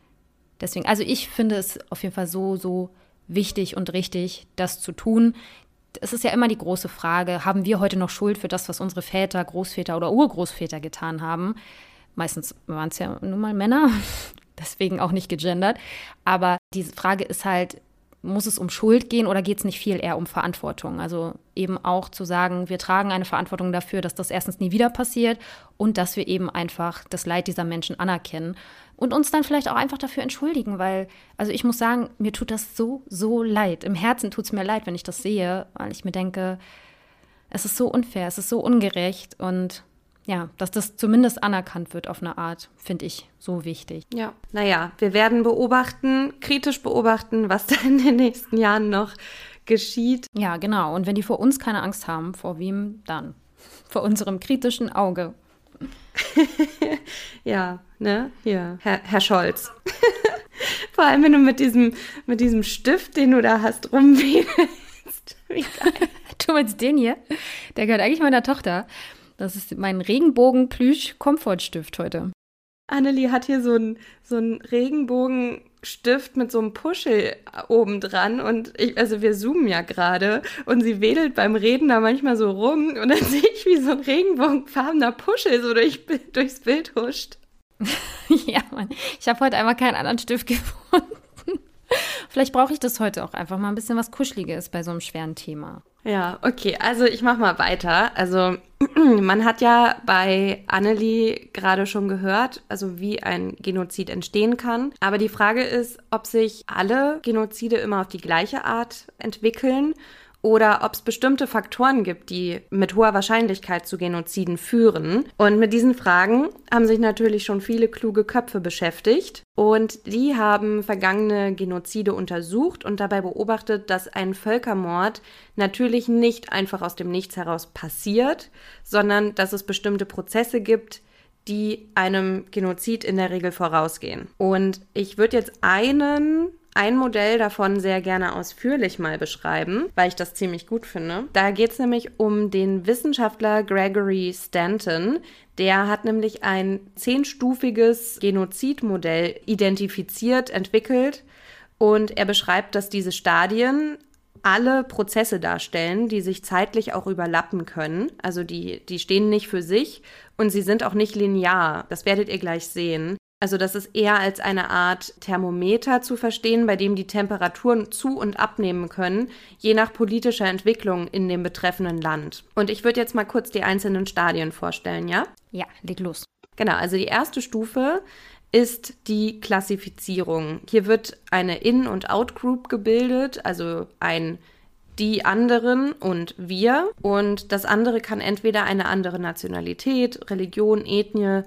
deswegen, also ich finde es auf jeden Fall so, so wichtig und richtig, das zu tun. Es ist ja immer die große Frage, haben wir heute noch Schuld für das, was unsere Väter, Großväter oder Urgroßväter getan haben? Meistens waren es ja nun mal Männer, *laughs* deswegen auch nicht gegendert. Aber diese Frage ist halt, muss es um Schuld gehen oder geht es nicht viel eher um Verantwortung? Also eben auch zu sagen, wir tragen eine Verantwortung dafür, dass das erstens nie wieder passiert und dass wir eben einfach das Leid dieser Menschen anerkennen und uns dann vielleicht auch einfach dafür entschuldigen, weil, also ich muss sagen, mir tut das so, so leid. Im Herzen tut es mir leid, wenn ich das sehe, weil ich mir denke, es ist so unfair, es ist so ungerecht und ja, dass das zumindest anerkannt wird auf eine Art, finde ich so wichtig. Ja, naja, wir werden beobachten, kritisch beobachten, was da in den nächsten Jahren noch geschieht. Ja, genau. Und wenn die vor uns keine Angst haben, vor wem dann? Vor unserem kritischen Auge. *laughs* ja, ne? Hier, Herr, Herr Scholz. *laughs* Vor allem, wenn du mit diesem, mit diesem Stift, den du da hast, *laughs* geil. du meinst den hier? Der gehört eigentlich meiner Tochter. Das ist mein Regenbogen-Plüsch-Komfortstift heute. Annelie hat hier so einen so Regenbogenstift mit so einem Puschel oben dran und ich, also wir zoomen ja gerade und sie wedelt beim Reden da manchmal so rum und dann *laughs* sehe ich, wie so ein regenbogenfarbener Puschel so durch, durchs Bild huscht. *laughs* ja, Mann. Ich habe heute einmal keinen anderen Stift *laughs* gefunden. Vielleicht brauche ich das heute auch einfach mal ein bisschen was Kuscheliges bei so einem schweren Thema. Ja, okay, also ich mache mal weiter. Also *clears throat* man hat ja bei Annelie gerade schon gehört, also wie ein Genozid entstehen kann. Aber die Frage ist, ob sich alle Genozide immer auf die gleiche Art entwickeln oder ob es bestimmte Faktoren gibt, die mit hoher Wahrscheinlichkeit zu Genoziden führen. Und mit diesen Fragen haben sich natürlich schon viele kluge Köpfe beschäftigt. Und die haben vergangene Genozide untersucht und dabei beobachtet, dass ein Völkermord natürlich nicht einfach aus dem Nichts heraus passiert, sondern dass es bestimmte Prozesse gibt, die einem Genozid in der Regel vorausgehen. Und ich würde jetzt einen ein Modell davon sehr gerne ausführlich mal beschreiben, weil ich das ziemlich gut finde. Da geht es nämlich um den Wissenschaftler Gregory Stanton. Der hat nämlich ein zehnstufiges Genozidmodell identifiziert, entwickelt und er beschreibt, dass diese Stadien alle Prozesse darstellen, die sich zeitlich auch überlappen können. Also die, die stehen nicht für sich und sie sind auch nicht linear. Das werdet ihr gleich sehen. Also das ist eher als eine Art Thermometer zu verstehen, bei dem die Temperaturen zu und abnehmen können, je nach politischer Entwicklung in dem betreffenden Land. Und ich würde jetzt mal kurz die einzelnen Stadien vorstellen, ja? Ja, leg los. Genau, also die erste Stufe ist die Klassifizierung. Hier wird eine In- und Out-Group gebildet, also ein die anderen und wir. Und das andere kann entweder eine andere Nationalität, Religion, Ethnie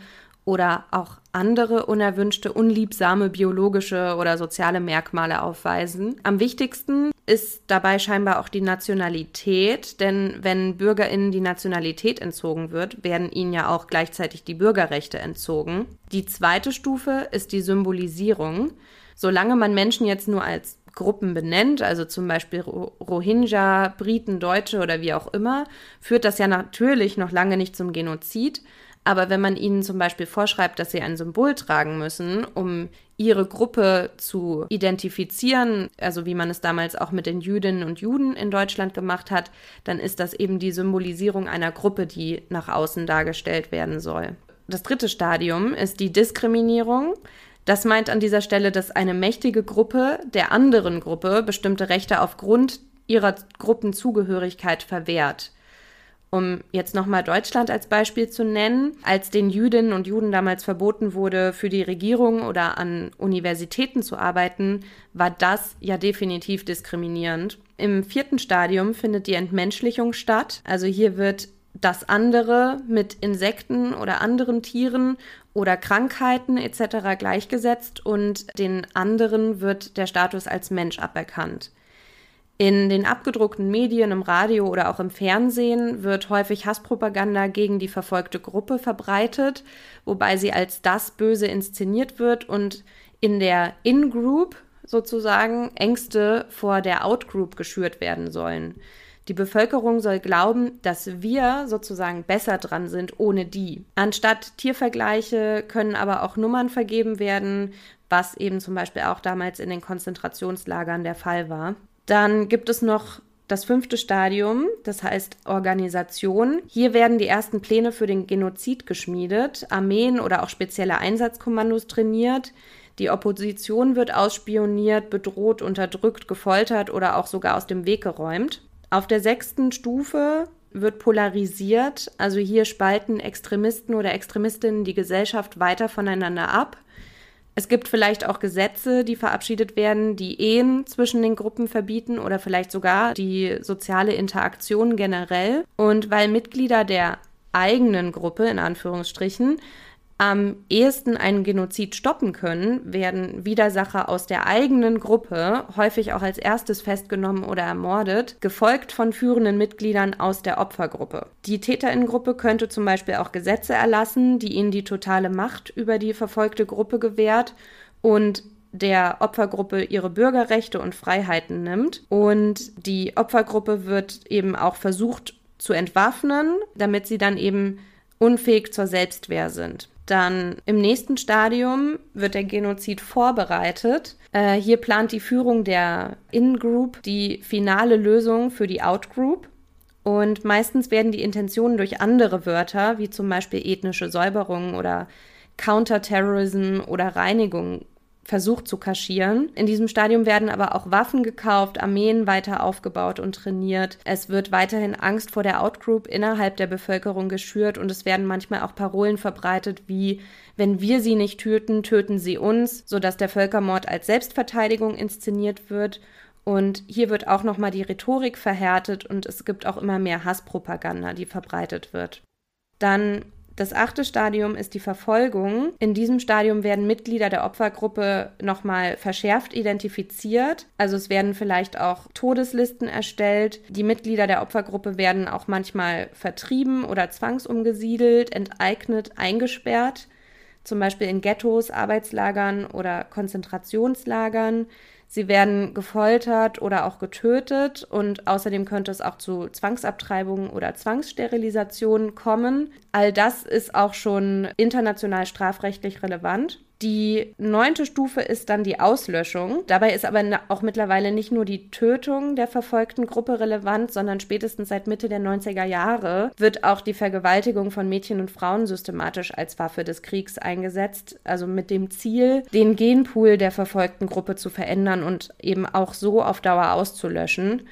oder auch andere unerwünschte, unliebsame biologische oder soziale Merkmale aufweisen. Am wichtigsten ist dabei scheinbar auch die Nationalität, denn wenn Bürgerinnen die Nationalität entzogen wird, werden ihnen ja auch gleichzeitig die Bürgerrechte entzogen. Die zweite Stufe ist die Symbolisierung. Solange man Menschen jetzt nur als Gruppen benennt, also zum Beispiel Rohingya, Briten, Deutsche oder wie auch immer, führt das ja natürlich noch lange nicht zum Genozid. Aber wenn man ihnen zum Beispiel vorschreibt, dass sie ein Symbol tragen müssen, um ihre Gruppe zu identifizieren, also wie man es damals auch mit den Jüdinnen und Juden in Deutschland gemacht hat, dann ist das eben die Symbolisierung einer Gruppe, die nach außen dargestellt werden soll. Das dritte Stadium ist die Diskriminierung. Das meint an dieser Stelle, dass eine mächtige Gruppe der anderen Gruppe bestimmte Rechte aufgrund ihrer Gruppenzugehörigkeit verwehrt. Um jetzt nochmal Deutschland als Beispiel zu nennen, als den Jüdinnen und Juden damals verboten wurde, für die Regierung oder an Universitäten zu arbeiten, war das ja definitiv diskriminierend. Im vierten Stadium findet die Entmenschlichung statt. Also hier wird das andere mit Insekten oder anderen Tieren oder Krankheiten etc. gleichgesetzt und den anderen wird der Status als Mensch aberkannt. In den abgedruckten Medien, im Radio oder auch im Fernsehen wird häufig Hasspropaganda gegen die verfolgte Gruppe verbreitet, wobei sie als das Böse inszeniert wird und in der In-Group sozusagen Ängste vor der Out-Group geschürt werden sollen. Die Bevölkerung soll glauben, dass wir sozusagen besser dran sind ohne die. Anstatt Tiervergleiche können aber auch Nummern vergeben werden, was eben zum Beispiel auch damals in den Konzentrationslagern der Fall war. Dann gibt es noch das fünfte Stadium, das heißt Organisation. Hier werden die ersten Pläne für den Genozid geschmiedet, Armeen oder auch spezielle Einsatzkommandos trainiert. Die Opposition wird ausspioniert, bedroht, unterdrückt, gefoltert oder auch sogar aus dem Weg geräumt. Auf der sechsten Stufe wird polarisiert, also hier spalten Extremisten oder Extremistinnen die Gesellschaft weiter voneinander ab. Es gibt vielleicht auch Gesetze, die verabschiedet werden, die Ehen zwischen den Gruppen verbieten oder vielleicht sogar die soziale Interaktion generell. Und weil Mitglieder der eigenen Gruppe in Anführungsstrichen am ehesten einen Genozid stoppen können, werden Widersacher aus der eigenen Gruppe häufig auch als erstes festgenommen oder ermordet, gefolgt von führenden Mitgliedern aus der Opfergruppe. Die Täterinnengruppe könnte zum Beispiel auch Gesetze erlassen, die ihnen die totale Macht über die verfolgte Gruppe gewährt und der Opfergruppe ihre Bürgerrechte und Freiheiten nimmt. Und die Opfergruppe wird eben auch versucht zu entwaffnen, damit sie dann eben unfähig zur Selbstwehr sind. Dann im nächsten Stadium wird der Genozid vorbereitet. Äh, hier plant die Führung der In-Group die finale Lösung für die Out-Group. Und meistens werden die Intentionen durch andere Wörter, wie zum Beispiel ethnische Säuberung oder Counterterrorism oder Reinigung versucht zu kaschieren. In diesem Stadium werden aber auch Waffen gekauft, Armeen weiter aufgebaut und trainiert. Es wird weiterhin Angst vor der Outgroup innerhalb der Bevölkerung geschürt und es werden manchmal auch Parolen verbreitet wie wenn wir sie nicht töten, töten sie uns, sodass der Völkermord als Selbstverteidigung inszeniert wird. Und hier wird auch nochmal die Rhetorik verhärtet und es gibt auch immer mehr Hasspropaganda, die verbreitet wird. Dann das achte Stadium ist die Verfolgung. In diesem Stadium werden Mitglieder der Opfergruppe nochmal verschärft identifiziert. Also es werden vielleicht auch Todeslisten erstellt. Die Mitglieder der Opfergruppe werden auch manchmal vertrieben oder zwangsumgesiedelt, enteignet, eingesperrt. Zum Beispiel in Ghettos, Arbeitslagern oder Konzentrationslagern. Sie werden gefoltert oder auch getötet und außerdem könnte es auch zu Zwangsabtreibungen oder Zwangssterilisationen kommen. All das ist auch schon international strafrechtlich relevant. Die neunte Stufe ist dann die Auslöschung. Dabei ist aber auch mittlerweile nicht nur die Tötung der verfolgten Gruppe relevant, sondern spätestens seit Mitte der 90er Jahre wird auch die Vergewaltigung von Mädchen und Frauen systematisch als Waffe des Kriegs eingesetzt, also mit dem Ziel, den Genpool der verfolgten Gruppe zu verändern und eben auch so auf Dauer auszulöschen.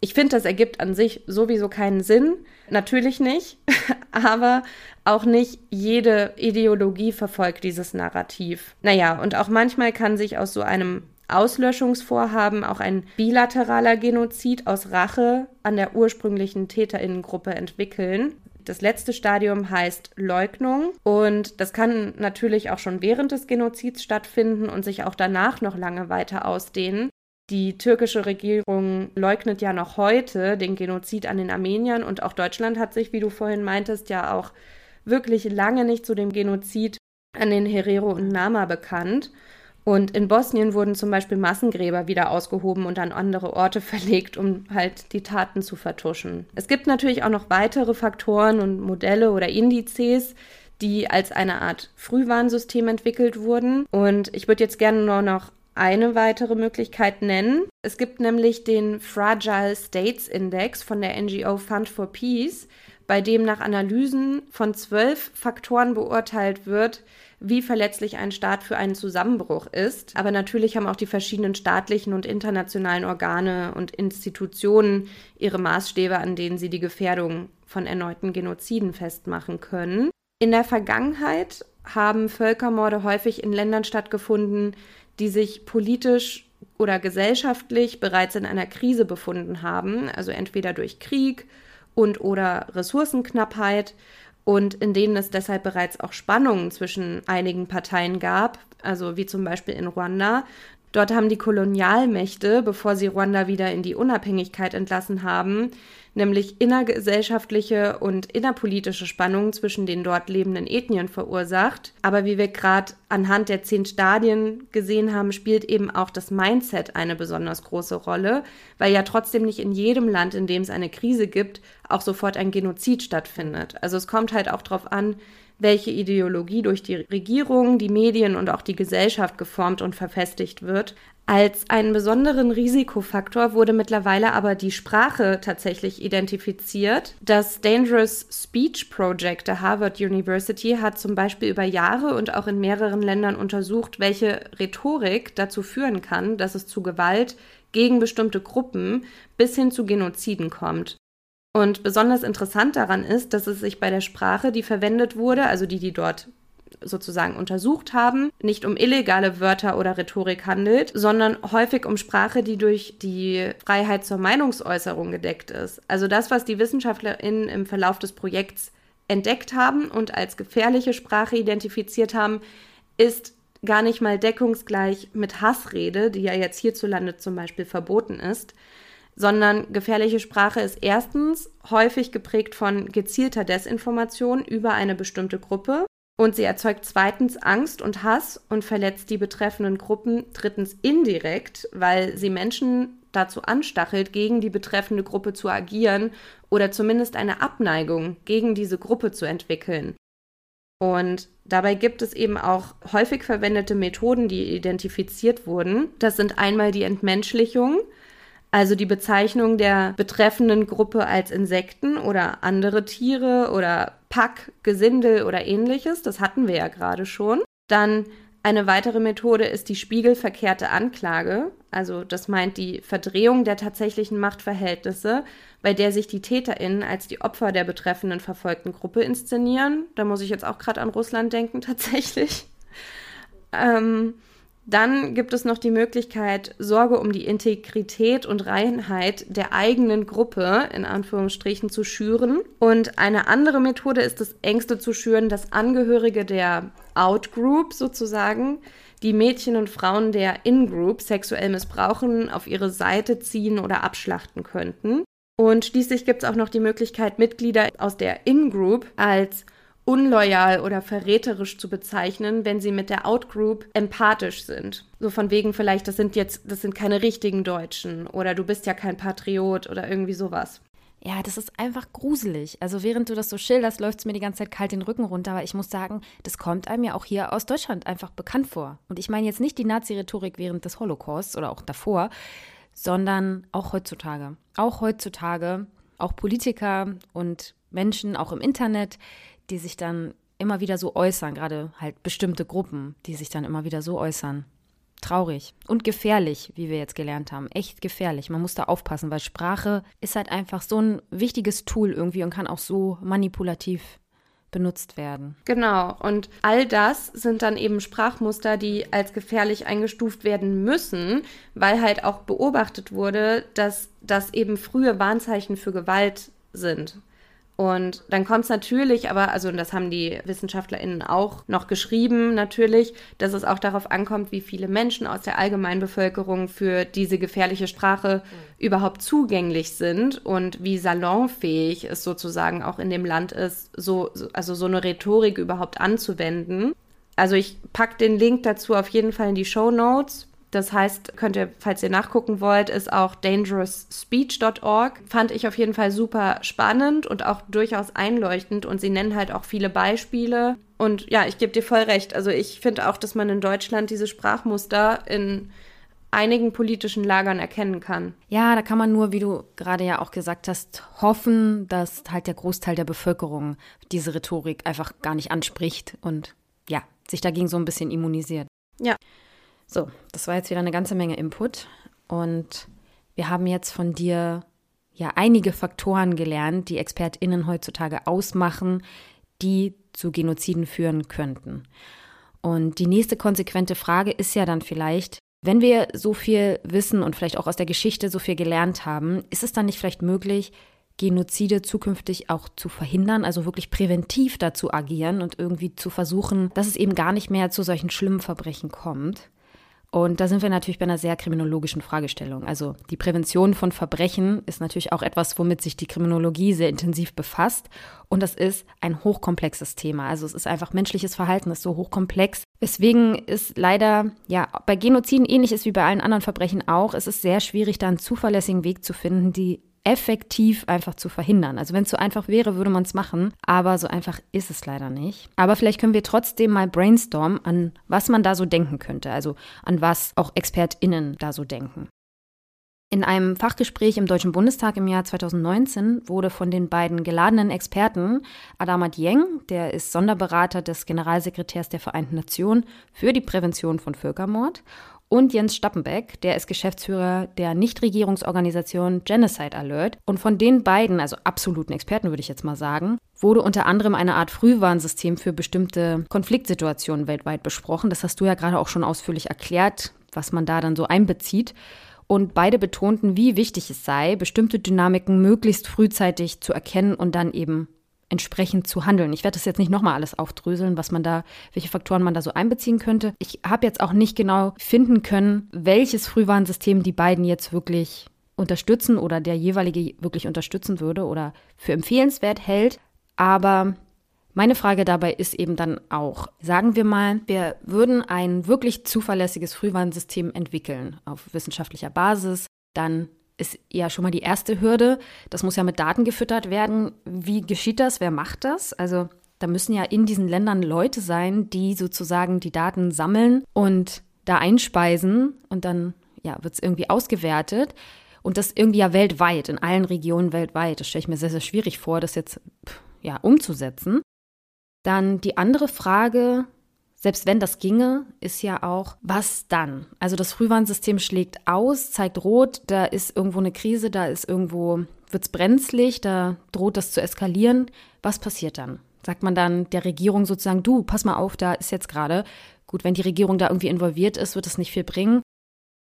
Ich finde, das ergibt an sich sowieso keinen Sinn. Natürlich nicht, *laughs* aber auch nicht jede Ideologie verfolgt dieses Narrativ. Naja, und auch manchmal kann sich aus so einem Auslöschungsvorhaben auch ein bilateraler Genozid aus Rache an der ursprünglichen Täterinnengruppe entwickeln. Das letzte Stadium heißt Leugnung und das kann natürlich auch schon während des Genozids stattfinden und sich auch danach noch lange weiter ausdehnen. Die türkische Regierung leugnet ja noch heute den Genozid an den Armeniern und auch Deutschland hat sich, wie du vorhin meintest, ja auch wirklich lange nicht zu dem Genozid an den Herero und Nama bekannt. Und in Bosnien wurden zum Beispiel Massengräber wieder ausgehoben und an andere Orte *laughs* verlegt, um halt die Taten zu vertuschen. Es gibt natürlich auch noch weitere Faktoren und Modelle oder Indizes, die als eine Art Frühwarnsystem entwickelt wurden. Und ich würde jetzt gerne nur noch eine weitere Möglichkeit nennen. Es gibt nämlich den Fragile States Index von der NGO Fund for Peace, bei dem nach Analysen von zwölf Faktoren beurteilt wird, wie verletzlich ein Staat für einen Zusammenbruch ist. Aber natürlich haben auch die verschiedenen staatlichen und internationalen Organe und Institutionen ihre Maßstäbe, an denen sie die Gefährdung von erneuten Genoziden festmachen können. In der Vergangenheit haben Völkermorde häufig in Ländern stattgefunden, die sich politisch oder gesellschaftlich bereits in einer Krise befunden haben, also entweder durch Krieg und oder Ressourcenknappheit und in denen es deshalb bereits auch Spannungen zwischen einigen Parteien gab, also wie zum Beispiel in Ruanda. Dort haben die Kolonialmächte, bevor sie Ruanda wieder in die Unabhängigkeit entlassen haben, nämlich innergesellschaftliche und innerpolitische Spannungen zwischen den dort lebenden Ethnien verursacht. Aber wie wir gerade anhand der zehn Stadien gesehen haben, spielt eben auch das Mindset eine besonders große Rolle, weil ja trotzdem nicht in jedem Land, in dem es eine Krise gibt, auch sofort ein Genozid stattfindet. Also es kommt halt auch darauf an, welche Ideologie durch die Regierung, die Medien und auch die Gesellschaft geformt und verfestigt wird. Als einen besonderen Risikofaktor wurde mittlerweile aber die Sprache tatsächlich identifiziert. Das Dangerous Speech Project der Harvard University hat zum Beispiel über Jahre und auch in mehreren Ländern untersucht, welche Rhetorik dazu führen kann, dass es zu Gewalt gegen bestimmte Gruppen bis hin zu Genoziden kommt. Und besonders interessant daran ist, dass es sich bei der Sprache, die verwendet wurde, also die, die dort sozusagen untersucht haben, nicht um illegale Wörter oder Rhetorik handelt, sondern häufig um Sprache, die durch die Freiheit zur Meinungsäußerung gedeckt ist. Also das, was die WissenschaftlerInnen im Verlauf des Projekts entdeckt haben und als gefährliche Sprache identifiziert haben, ist gar nicht mal deckungsgleich mit Hassrede, die ja jetzt hierzulande zum Beispiel verboten ist, sondern gefährliche Sprache ist erstens häufig geprägt von gezielter Desinformation über eine bestimmte Gruppe und sie erzeugt zweitens Angst und Hass und verletzt die betreffenden Gruppen drittens indirekt, weil sie Menschen dazu anstachelt, gegen die betreffende Gruppe zu agieren oder zumindest eine Abneigung gegen diese Gruppe zu entwickeln. Und dabei gibt es eben auch häufig verwendete Methoden, die identifiziert wurden. Das sind einmal die Entmenschlichung, also die Bezeichnung der betreffenden Gruppe als Insekten oder andere Tiere oder Pack, Gesindel oder ähnliches, das hatten wir ja gerade schon. Dann eine weitere Methode ist die spiegelverkehrte Anklage, also das meint die Verdrehung der tatsächlichen Machtverhältnisse, bei der sich die Täterinnen als die Opfer der betreffenden verfolgten Gruppe inszenieren. Da muss ich jetzt auch gerade an Russland denken *laughs* tatsächlich. Ähm, dann gibt es noch die Möglichkeit, Sorge um die Integrität und Reinheit der eigenen Gruppe in Anführungsstrichen zu schüren. Und eine andere Methode ist es, Ängste zu schüren, dass Angehörige der Outgroup sozusagen die Mädchen und Frauen der In-Group sexuell missbrauchen, auf ihre Seite ziehen oder abschlachten könnten. Und schließlich gibt es auch noch die Möglichkeit, Mitglieder aus der In-Group als unloyal oder verräterisch zu bezeichnen, wenn sie mit der Outgroup empathisch sind. So von wegen vielleicht, das sind jetzt, das sind keine richtigen Deutschen oder du bist ja kein Patriot oder irgendwie sowas. Ja, das ist einfach gruselig. Also während du das so schilderst, läuft es mir die ganze Zeit kalt den Rücken runter, aber ich muss sagen, das kommt einem ja auch hier aus Deutschland einfach bekannt vor. Und ich meine jetzt nicht die Nazi-Rhetorik während des Holocausts oder auch davor, sondern auch heutzutage. Auch heutzutage, auch Politiker und Menschen, auch im Internet, die sich dann immer wieder so äußern, gerade halt bestimmte Gruppen, die sich dann immer wieder so äußern. Traurig und gefährlich, wie wir jetzt gelernt haben. Echt gefährlich. Man muss da aufpassen, weil Sprache ist halt einfach so ein wichtiges Tool irgendwie und kann auch so manipulativ benutzt werden. Genau, und all das sind dann eben Sprachmuster, die als gefährlich eingestuft werden müssen, weil halt auch beobachtet wurde, dass das eben frühe Warnzeichen für Gewalt sind. Und dann kommt es natürlich, aber, also das haben die WissenschaftlerInnen auch noch geschrieben, natürlich, dass es auch darauf ankommt, wie viele Menschen aus der Allgemeinbevölkerung für diese gefährliche Sprache mhm. überhaupt zugänglich sind und wie salonfähig es sozusagen auch in dem Land ist, so, also so eine Rhetorik überhaupt anzuwenden. Also ich packe den Link dazu auf jeden Fall in die Show Notes. Das heißt, könnt ihr, falls ihr nachgucken wollt, ist auch dangerousspeech.org. Fand ich auf jeden Fall super spannend und auch durchaus einleuchtend und sie nennen halt auch viele Beispiele. Und ja, ich gebe dir voll recht. Also ich finde auch, dass man in Deutschland diese Sprachmuster in einigen politischen Lagern erkennen kann. Ja, da kann man nur, wie du gerade ja auch gesagt hast, hoffen, dass halt der Großteil der Bevölkerung diese Rhetorik einfach gar nicht anspricht und ja, sich dagegen so ein bisschen immunisiert. Ja. So, das war jetzt wieder eine ganze Menge Input und wir haben jetzt von dir ja einige Faktoren gelernt, die ExpertInnen heutzutage ausmachen, die zu Genoziden führen könnten. Und die nächste konsequente Frage ist ja dann vielleicht, wenn wir so viel wissen und vielleicht auch aus der Geschichte so viel gelernt haben, ist es dann nicht vielleicht möglich, Genozide zukünftig auch zu verhindern, also wirklich präventiv dazu agieren und irgendwie zu versuchen, dass es eben gar nicht mehr zu solchen schlimmen Verbrechen kommt. Und da sind wir natürlich bei einer sehr kriminologischen Fragestellung. Also die Prävention von Verbrechen ist natürlich auch etwas, womit sich die Kriminologie sehr intensiv befasst. Und das ist ein hochkomplexes Thema. Also es ist einfach menschliches Verhalten, ist so hochkomplex. Weswegen ist leider, ja, bei Genoziden ähnlich ist wie bei allen anderen Verbrechen auch, es ist sehr schwierig, da einen zuverlässigen Weg zu finden, die effektiv einfach zu verhindern. Also wenn es so einfach wäre, würde man es machen, aber so einfach ist es leider nicht. Aber vielleicht können wir trotzdem mal brainstormen, an was man da so denken könnte, also an was auch Expertinnen da so denken. In einem Fachgespräch im Deutschen Bundestag im Jahr 2019 wurde von den beiden geladenen Experten Adama Dieng, der ist Sonderberater des Generalsekretärs der Vereinten Nationen für die Prävention von Völkermord, und Jens Stappenbeck, der ist Geschäftsführer der Nichtregierungsorganisation Genocide Alert. Und von den beiden, also absoluten Experten würde ich jetzt mal sagen, wurde unter anderem eine Art Frühwarnsystem für bestimmte Konfliktsituationen weltweit besprochen. Das hast du ja gerade auch schon ausführlich erklärt, was man da dann so einbezieht. Und beide betonten, wie wichtig es sei, bestimmte Dynamiken möglichst frühzeitig zu erkennen und dann eben entsprechend zu handeln. Ich werde das jetzt nicht nochmal alles aufdröseln, was man da, welche Faktoren man da so einbeziehen könnte. Ich habe jetzt auch nicht genau finden können, welches Frühwarnsystem die beiden jetzt wirklich unterstützen oder der jeweilige wirklich unterstützen würde oder für empfehlenswert hält. Aber meine Frage dabei ist eben dann auch, sagen wir mal, wir würden ein wirklich zuverlässiges Frühwarnsystem entwickeln auf wissenschaftlicher Basis, dann ist ja schon mal die erste Hürde. Das muss ja mit Daten gefüttert werden. Wie geschieht das? Wer macht das? Also da müssen ja in diesen Ländern Leute sein, die sozusagen die Daten sammeln und da einspeisen und dann ja, wird es irgendwie ausgewertet. Und das irgendwie ja weltweit, in allen Regionen weltweit. Das stelle ich mir sehr, sehr schwierig vor, das jetzt ja, umzusetzen. Dann die andere Frage, selbst wenn das ginge, ist ja auch, was dann? Also das Frühwarnsystem schlägt aus, zeigt rot, da ist irgendwo eine Krise, da ist irgendwo, wird es brenzlig, da droht das zu eskalieren. Was passiert dann? Sagt man dann der Regierung sozusagen, du, pass mal auf, da ist jetzt gerade. Gut, wenn die Regierung da irgendwie involviert ist, wird es nicht viel bringen.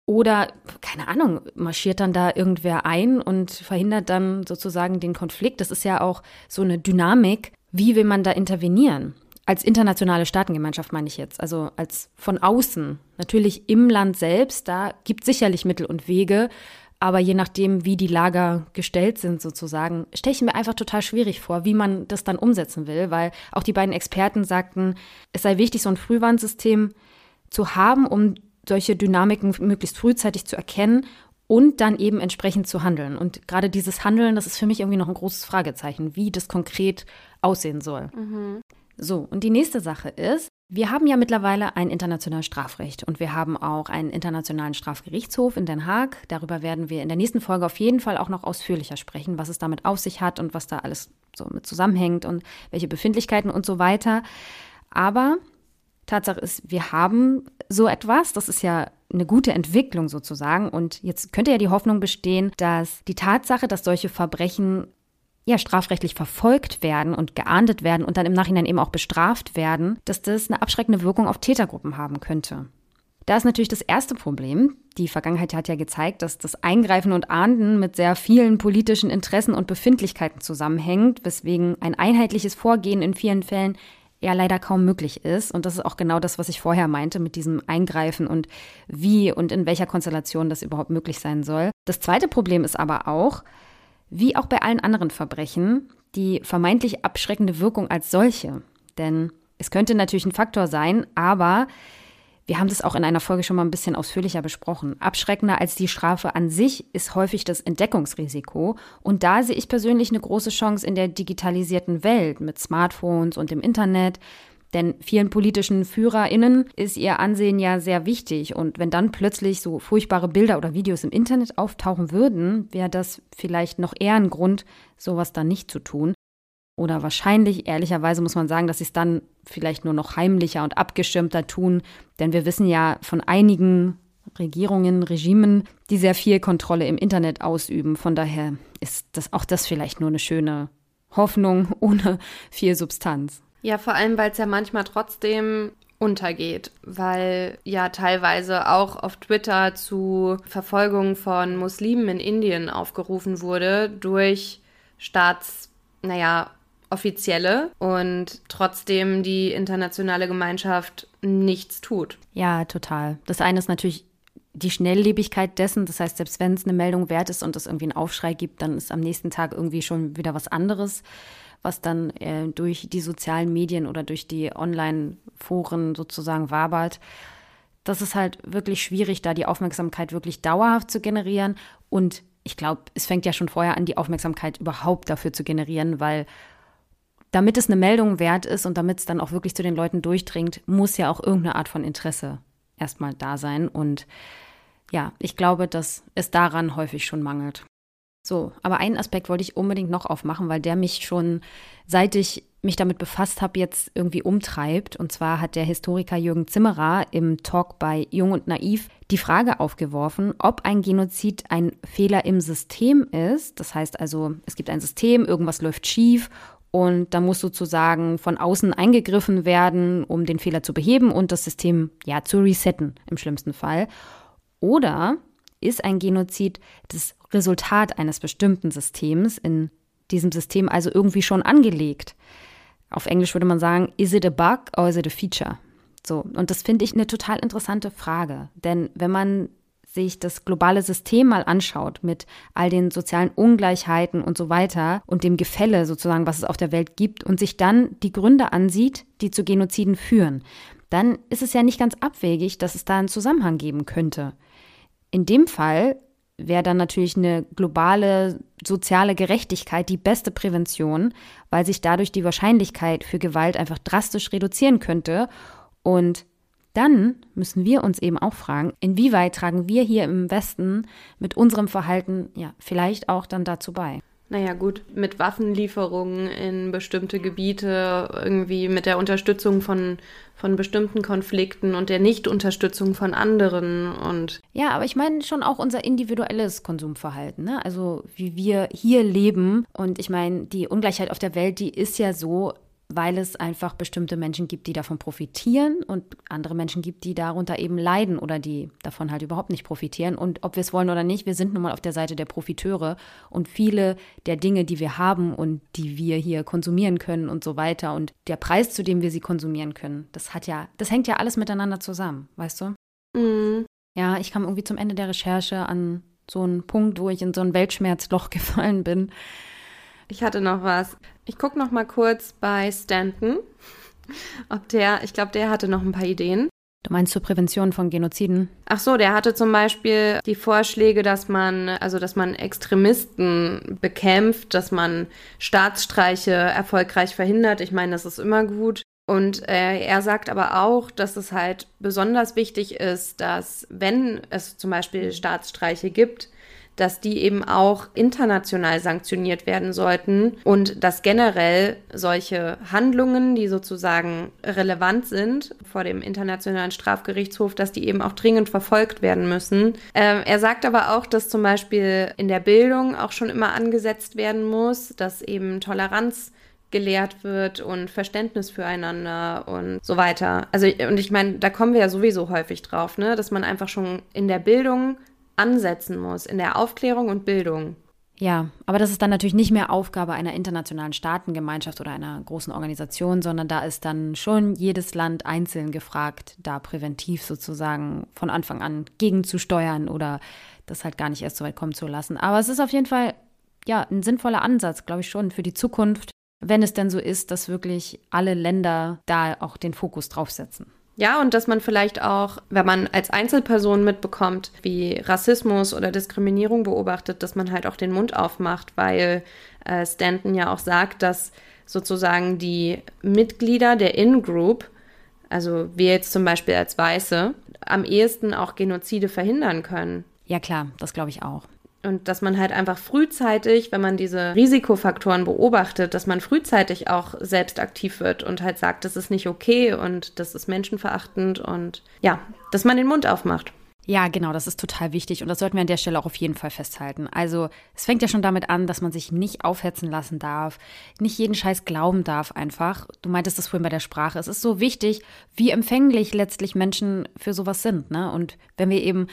Oder, keine Ahnung, marschiert dann da irgendwer ein und verhindert dann sozusagen den Konflikt. Das ist ja auch so eine Dynamik. Wie will man da intervenieren? Als internationale Staatengemeinschaft meine ich jetzt, also als von außen. Natürlich im Land selbst, da gibt sicherlich Mittel und Wege, aber je nachdem, wie die Lager gestellt sind, sozusagen, stelle ich mir einfach total schwierig vor, wie man das dann umsetzen will, weil auch die beiden Experten sagten, es sei wichtig, so ein Frühwarnsystem zu haben, um solche Dynamiken möglichst frühzeitig zu erkennen und dann eben entsprechend zu handeln. Und gerade dieses Handeln, das ist für mich irgendwie noch ein großes Fragezeichen, wie das konkret aussehen soll. Mhm. So, und die nächste Sache ist, wir haben ja mittlerweile ein internationales Strafrecht und wir haben auch einen internationalen Strafgerichtshof in Den Haag. Darüber werden wir in der nächsten Folge auf jeden Fall auch noch ausführlicher sprechen, was es damit auf sich hat und was da alles so mit zusammenhängt und welche Befindlichkeiten und so weiter. Aber Tatsache ist, wir haben so etwas. Das ist ja eine gute Entwicklung sozusagen. Und jetzt könnte ja die Hoffnung bestehen, dass die Tatsache, dass solche Verbrechen ja, strafrechtlich verfolgt werden und geahndet werden und dann im Nachhinein eben auch bestraft werden, dass das eine abschreckende Wirkung auf Tätergruppen haben könnte. Da ist natürlich das erste Problem. Die Vergangenheit hat ja gezeigt, dass das Eingreifen und Ahnden mit sehr vielen politischen Interessen und Befindlichkeiten zusammenhängt, weswegen ein einheitliches Vorgehen in vielen Fällen ja leider kaum möglich ist. Und das ist auch genau das, was ich vorher meinte mit diesem Eingreifen und wie und in welcher Konstellation das überhaupt möglich sein soll. Das zweite Problem ist aber auch, wie auch bei allen anderen Verbrechen, die vermeintlich abschreckende Wirkung als solche. Denn es könnte natürlich ein Faktor sein, aber wir haben das auch in einer Folge schon mal ein bisschen ausführlicher besprochen. Abschreckender als die Strafe an sich ist häufig das Entdeckungsrisiko. Und da sehe ich persönlich eine große Chance in der digitalisierten Welt mit Smartphones und dem Internet, denn vielen politischen FührerInnen ist ihr Ansehen ja sehr wichtig. Und wenn dann plötzlich so furchtbare Bilder oder Videos im Internet auftauchen würden, wäre das vielleicht noch eher ein Grund, sowas dann nicht zu tun. Oder wahrscheinlich, ehrlicherweise muss man sagen, dass sie es dann vielleicht nur noch heimlicher und abgeschirmter tun. Denn wir wissen ja von einigen Regierungen, Regimen, die sehr viel Kontrolle im Internet ausüben. Von daher ist das auch das vielleicht nur eine schöne Hoffnung *laughs* ohne viel Substanz. Ja, vor allem, weil es ja manchmal trotzdem untergeht, weil ja teilweise auch auf Twitter zu Verfolgung von Muslimen in Indien aufgerufen wurde durch Staats, naja, offizielle und trotzdem die internationale Gemeinschaft nichts tut. Ja, total. Das eine ist natürlich die Schnelllebigkeit dessen. Das heißt, selbst wenn es eine Meldung wert ist und es irgendwie einen Aufschrei gibt, dann ist am nächsten Tag irgendwie schon wieder was anderes, was dann äh, durch die sozialen Medien oder durch die Online-Foren sozusagen wabert. Das ist halt wirklich schwierig, da die Aufmerksamkeit wirklich dauerhaft zu generieren. Und ich glaube, es fängt ja schon vorher an, die Aufmerksamkeit überhaupt dafür zu generieren, weil damit es eine Meldung wert ist und damit es dann auch wirklich zu den Leuten durchdringt, muss ja auch irgendeine Art von Interesse erstmal da sein. Und ja, ich glaube, dass es daran häufig schon mangelt. So, aber einen Aspekt wollte ich unbedingt noch aufmachen, weil der mich schon, seit ich mich damit befasst habe, jetzt irgendwie umtreibt. Und zwar hat der Historiker Jürgen Zimmerer im Talk bei Jung und Naiv die Frage aufgeworfen, ob ein Genozid ein Fehler im System ist. Das heißt also, es gibt ein System, irgendwas läuft schief und da muss sozusagen von außen eingegriffen werden, um den Fehler zu beheben und das System ja zu resetten im schlimmsten Fall. Oder ist ein Genozid das Resultat eines bestimmten Systems, in diesem System also irgendwie schon angelegt? Auf Englisch würde man sagen, is it a bug or is it a feature? So, und das finde ich eine total interessante Frage. Denn wenn man sich das globale System mal anschaut mit all den sozialen Ungleichheiten und so weiter und dem Gefälle sozusagen, was es auf der Welt gibt und sich dann die Gründe ansieht, die zu Genoziden führen, dann ist es ja nicht ganz abwegig, dass es da einen Zusammenhang geben könnte. In dem Fall wäre dann natürlich eine globale soziale Gerechtigkeit die beste Prävention, weil sich dadurch die Wahrscheinlichkeit für Gewalt einfach drastisch reduzieren könnte und dann müssen wir uns eben auch fragen, inwieweit tragen wir hier im Westen mit unserem Verhalten ja vielleicht auch dann dazu bei. Naja gut, mit Waffenlieferungen in bestimmte Gebiete, irgendwie mit der Unterstützung von, von bestimmten Konflikten und der Nichtunterstützung von anderen und. Ja, aber ich meine schon auch unser individuelles Konsumverhalten, ne? Also wie wir hier leben. Und ich meine, die Ungleichheit auf der Welt, die ist ja so, weil es einfach bestimmte Menschen gibt, die davon profitieren und andere Menschen gibt, die darunter eben leiden oder die davon halt überhaupt nicht profitieren. Und ob wir es wollen oder nicht, wir sind nun mal auf der Seite der Profiteure und viele der Dinge, die wir haben und die wir hier konsumieren können und so weiter und der Preis, zu dem wir sie konsumieren können, das hat ja, das hängt ja alles miteinander zusammen, weißt du? Mhm. Ja, ich kam irgendwie zum Ende der Recherche an so einen Punkt, wo ich in so ein Weltschmerzloch *laughs* gefallen bin ich hatte noch was. Ich gucke noch mal kurz bei Stanton, ob der, ich glaube, der hatte noch ein paar Ideen. Du meinst zur Prävention von Genoziden? Ach so, der hatte zum Beispiel die Vorschläge, dass man, also dass man Extremisten bekämpft, dass man Staatsstreiche erfolgreich verhindert. Ich meine, das ist immer gut. Und äh, er sagt aber auch, dass es halt besonders wichtig ist, dass wenn es zum Beispiel Staatsstreiche gibt, dass die eben auch international sanktioniert werden sollten und dass generell solche Handlungen, die sozusagen relevant sind vor dem Internationalen Strafgerichtshof, dass die eben auch dringend verfolgt werden müssen. Ähm, er sagt aber auch, dass zum Beispiel in der Bildung auch schon immer angesetzt werden muss, dass eben Toleranz gelehrt wird und Verständnis füreinander und so weiter. Also und ich meine, da kommen wir ja sowieso häufig drauf, ne, dass man einfach schon in der Bildung ansetzen muss, in der Aufklärung und Bildung. Ja, aber das ist dann natürlich nicht mehr Aufgabe einer internationalen Staatengemeinschaft oder einer großen Organisation, sondern da ist dann schon jedes Land einzeln gefragt, da präventiv sozusagen von Anfang an gegenzusteuern oder das halt gar nicht erst so weit kommen zu lassen. Aber es ist auf jeden Fall ja ein sinnvoller Ansatz, glaube ich schon, für die Zukunft, wenn es denn so ist, dass wirklich alle Länder da auch den Fokus drauf setzen. Ja, und dass man vielleicht auch, wenn man als Einzelperson mitbekommt, wie Rassismus oder Diskriminierung beobachtet, dass man halt auch den Mund aufmacht, weil äh, Stanton ja auch sagt, dass sozusagen die Mitglieder der In-Group, also wir jetzt zum Beispiel als Weiße, am ehesten auch Genozide verhindern können. Ja klar, das glaube ich auch. Und dass man halt einfach frühzeitig, wenn man diese Risikofaktoren beobachtet, dass man frühzeitig auch selbst aktiv wird und halt sagt, das ist nicht okay und das ist menschenverachtend und ja, dass man den Mund aufmacht. Ja, genau, das ist total wichtig und das sollten wir an der Stelle auch auf jeden Fall festhalten. Also es fängt ja schon damit an, dass man sich nicht aufhetzen lassen darf, nicht jeden Scheiß glauben darf einfach. Du meintest das vorhin bei der Sprache. Es ist so wichtig, wie empfänglich letztlich Menschen für sowas sind. Ne? Und wenn wir eben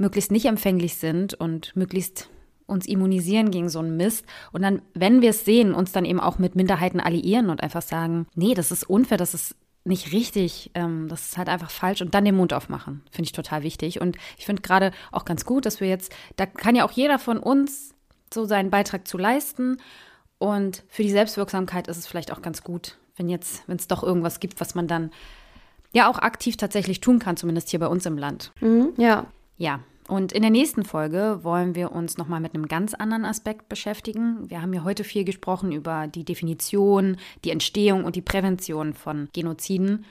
möglichst nicht empfänglich sind und möglichst uns immunisieren gegen so einen Mist und dann, wenn wir es sehen, uns dann eben auch mit Minderheiten alliieren und einfach sagen, nee, das ist unfair, das ist nicht richtig, ähm, das ist halt einfach falsch und dann den Mund aufmachen, finde ich total wichtig. Und ich finde gerade auch ganz gut, dass wir jetzt, da kann ja auch jeder von uns so seinen Beitrag zu leisten. Und für die Selbstwirksamkeit ist es vielleicht auch ganz gut, wenn jetzt, wenn es doch irgendwas gibt, was man dann ja auch aktiv tatsächlich tun kann, zumindest hier bei uns im Land. Mhm, ja. Ja, und in der nächsten Folge wollen wir uns nochmal mit einem ganz anderen Aspekt beschäftigen. Wir haben ja heute viel gesprochen über die Definition, die Entstehung und die Prävention von Genoziden.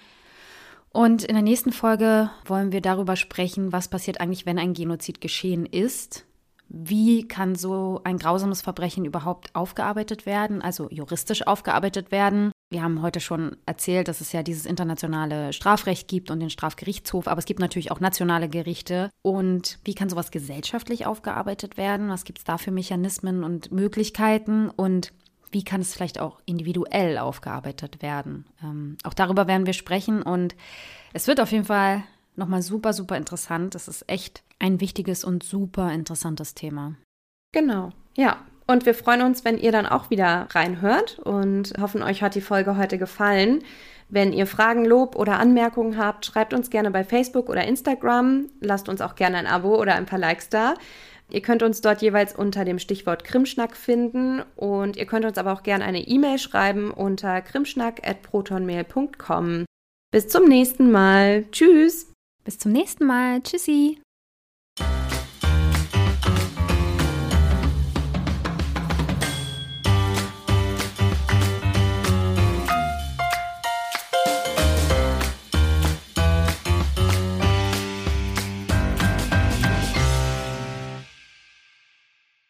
Und in der nächsten Folge wollen wir darüber sprechen, was passiert eigentlich, wenn ein Genozid geschehen ist wie kann so ein grausames Verbrechen überhaupt aufgearbeitet werden, also juristisch aufgearbeitet werden. Wir haben heute schon erzählt, dass es ja dieses internationale Strafrecht gibt und den Strafgerichtshof, aber es gibt natürlich auch nationale Gerichte. Und wie kann sowas gesellschaftlich aufgearbeitet werden? Was gibt es da für Mechanismen und Möglichkeiten? Und wie kann es vielleicht auch individuell aufgearbeitet werden? Ähm, auch darüber werden wir sprechen und es wird auf jeden Fall nochmal super, super interessant. Das ist echt ein wichtiges und super interessantes Thema. Genau, ja. Und wir freuen uns, wenn ihr dann auch wieder reinhört und hoffen, euch hat die Folge heute gefallen. Wenn ihr Fragen, Lob oder Anmerkungen habt, schreibt uns gerne bei Facebook oder Instagram. Lasst uns auch gerne ein Abo oder ein paar Likes da. Ihr könnt uns dort jeweils unter dem Stichwort Krimschnack finden und ihr könnt uns aber auch gerne eine E-Mail schreiben unter krimschnack.protonmail.com. Bis zum nächsten Mal. Tschüss. Bis zum nächsten Mal. Tschüssi.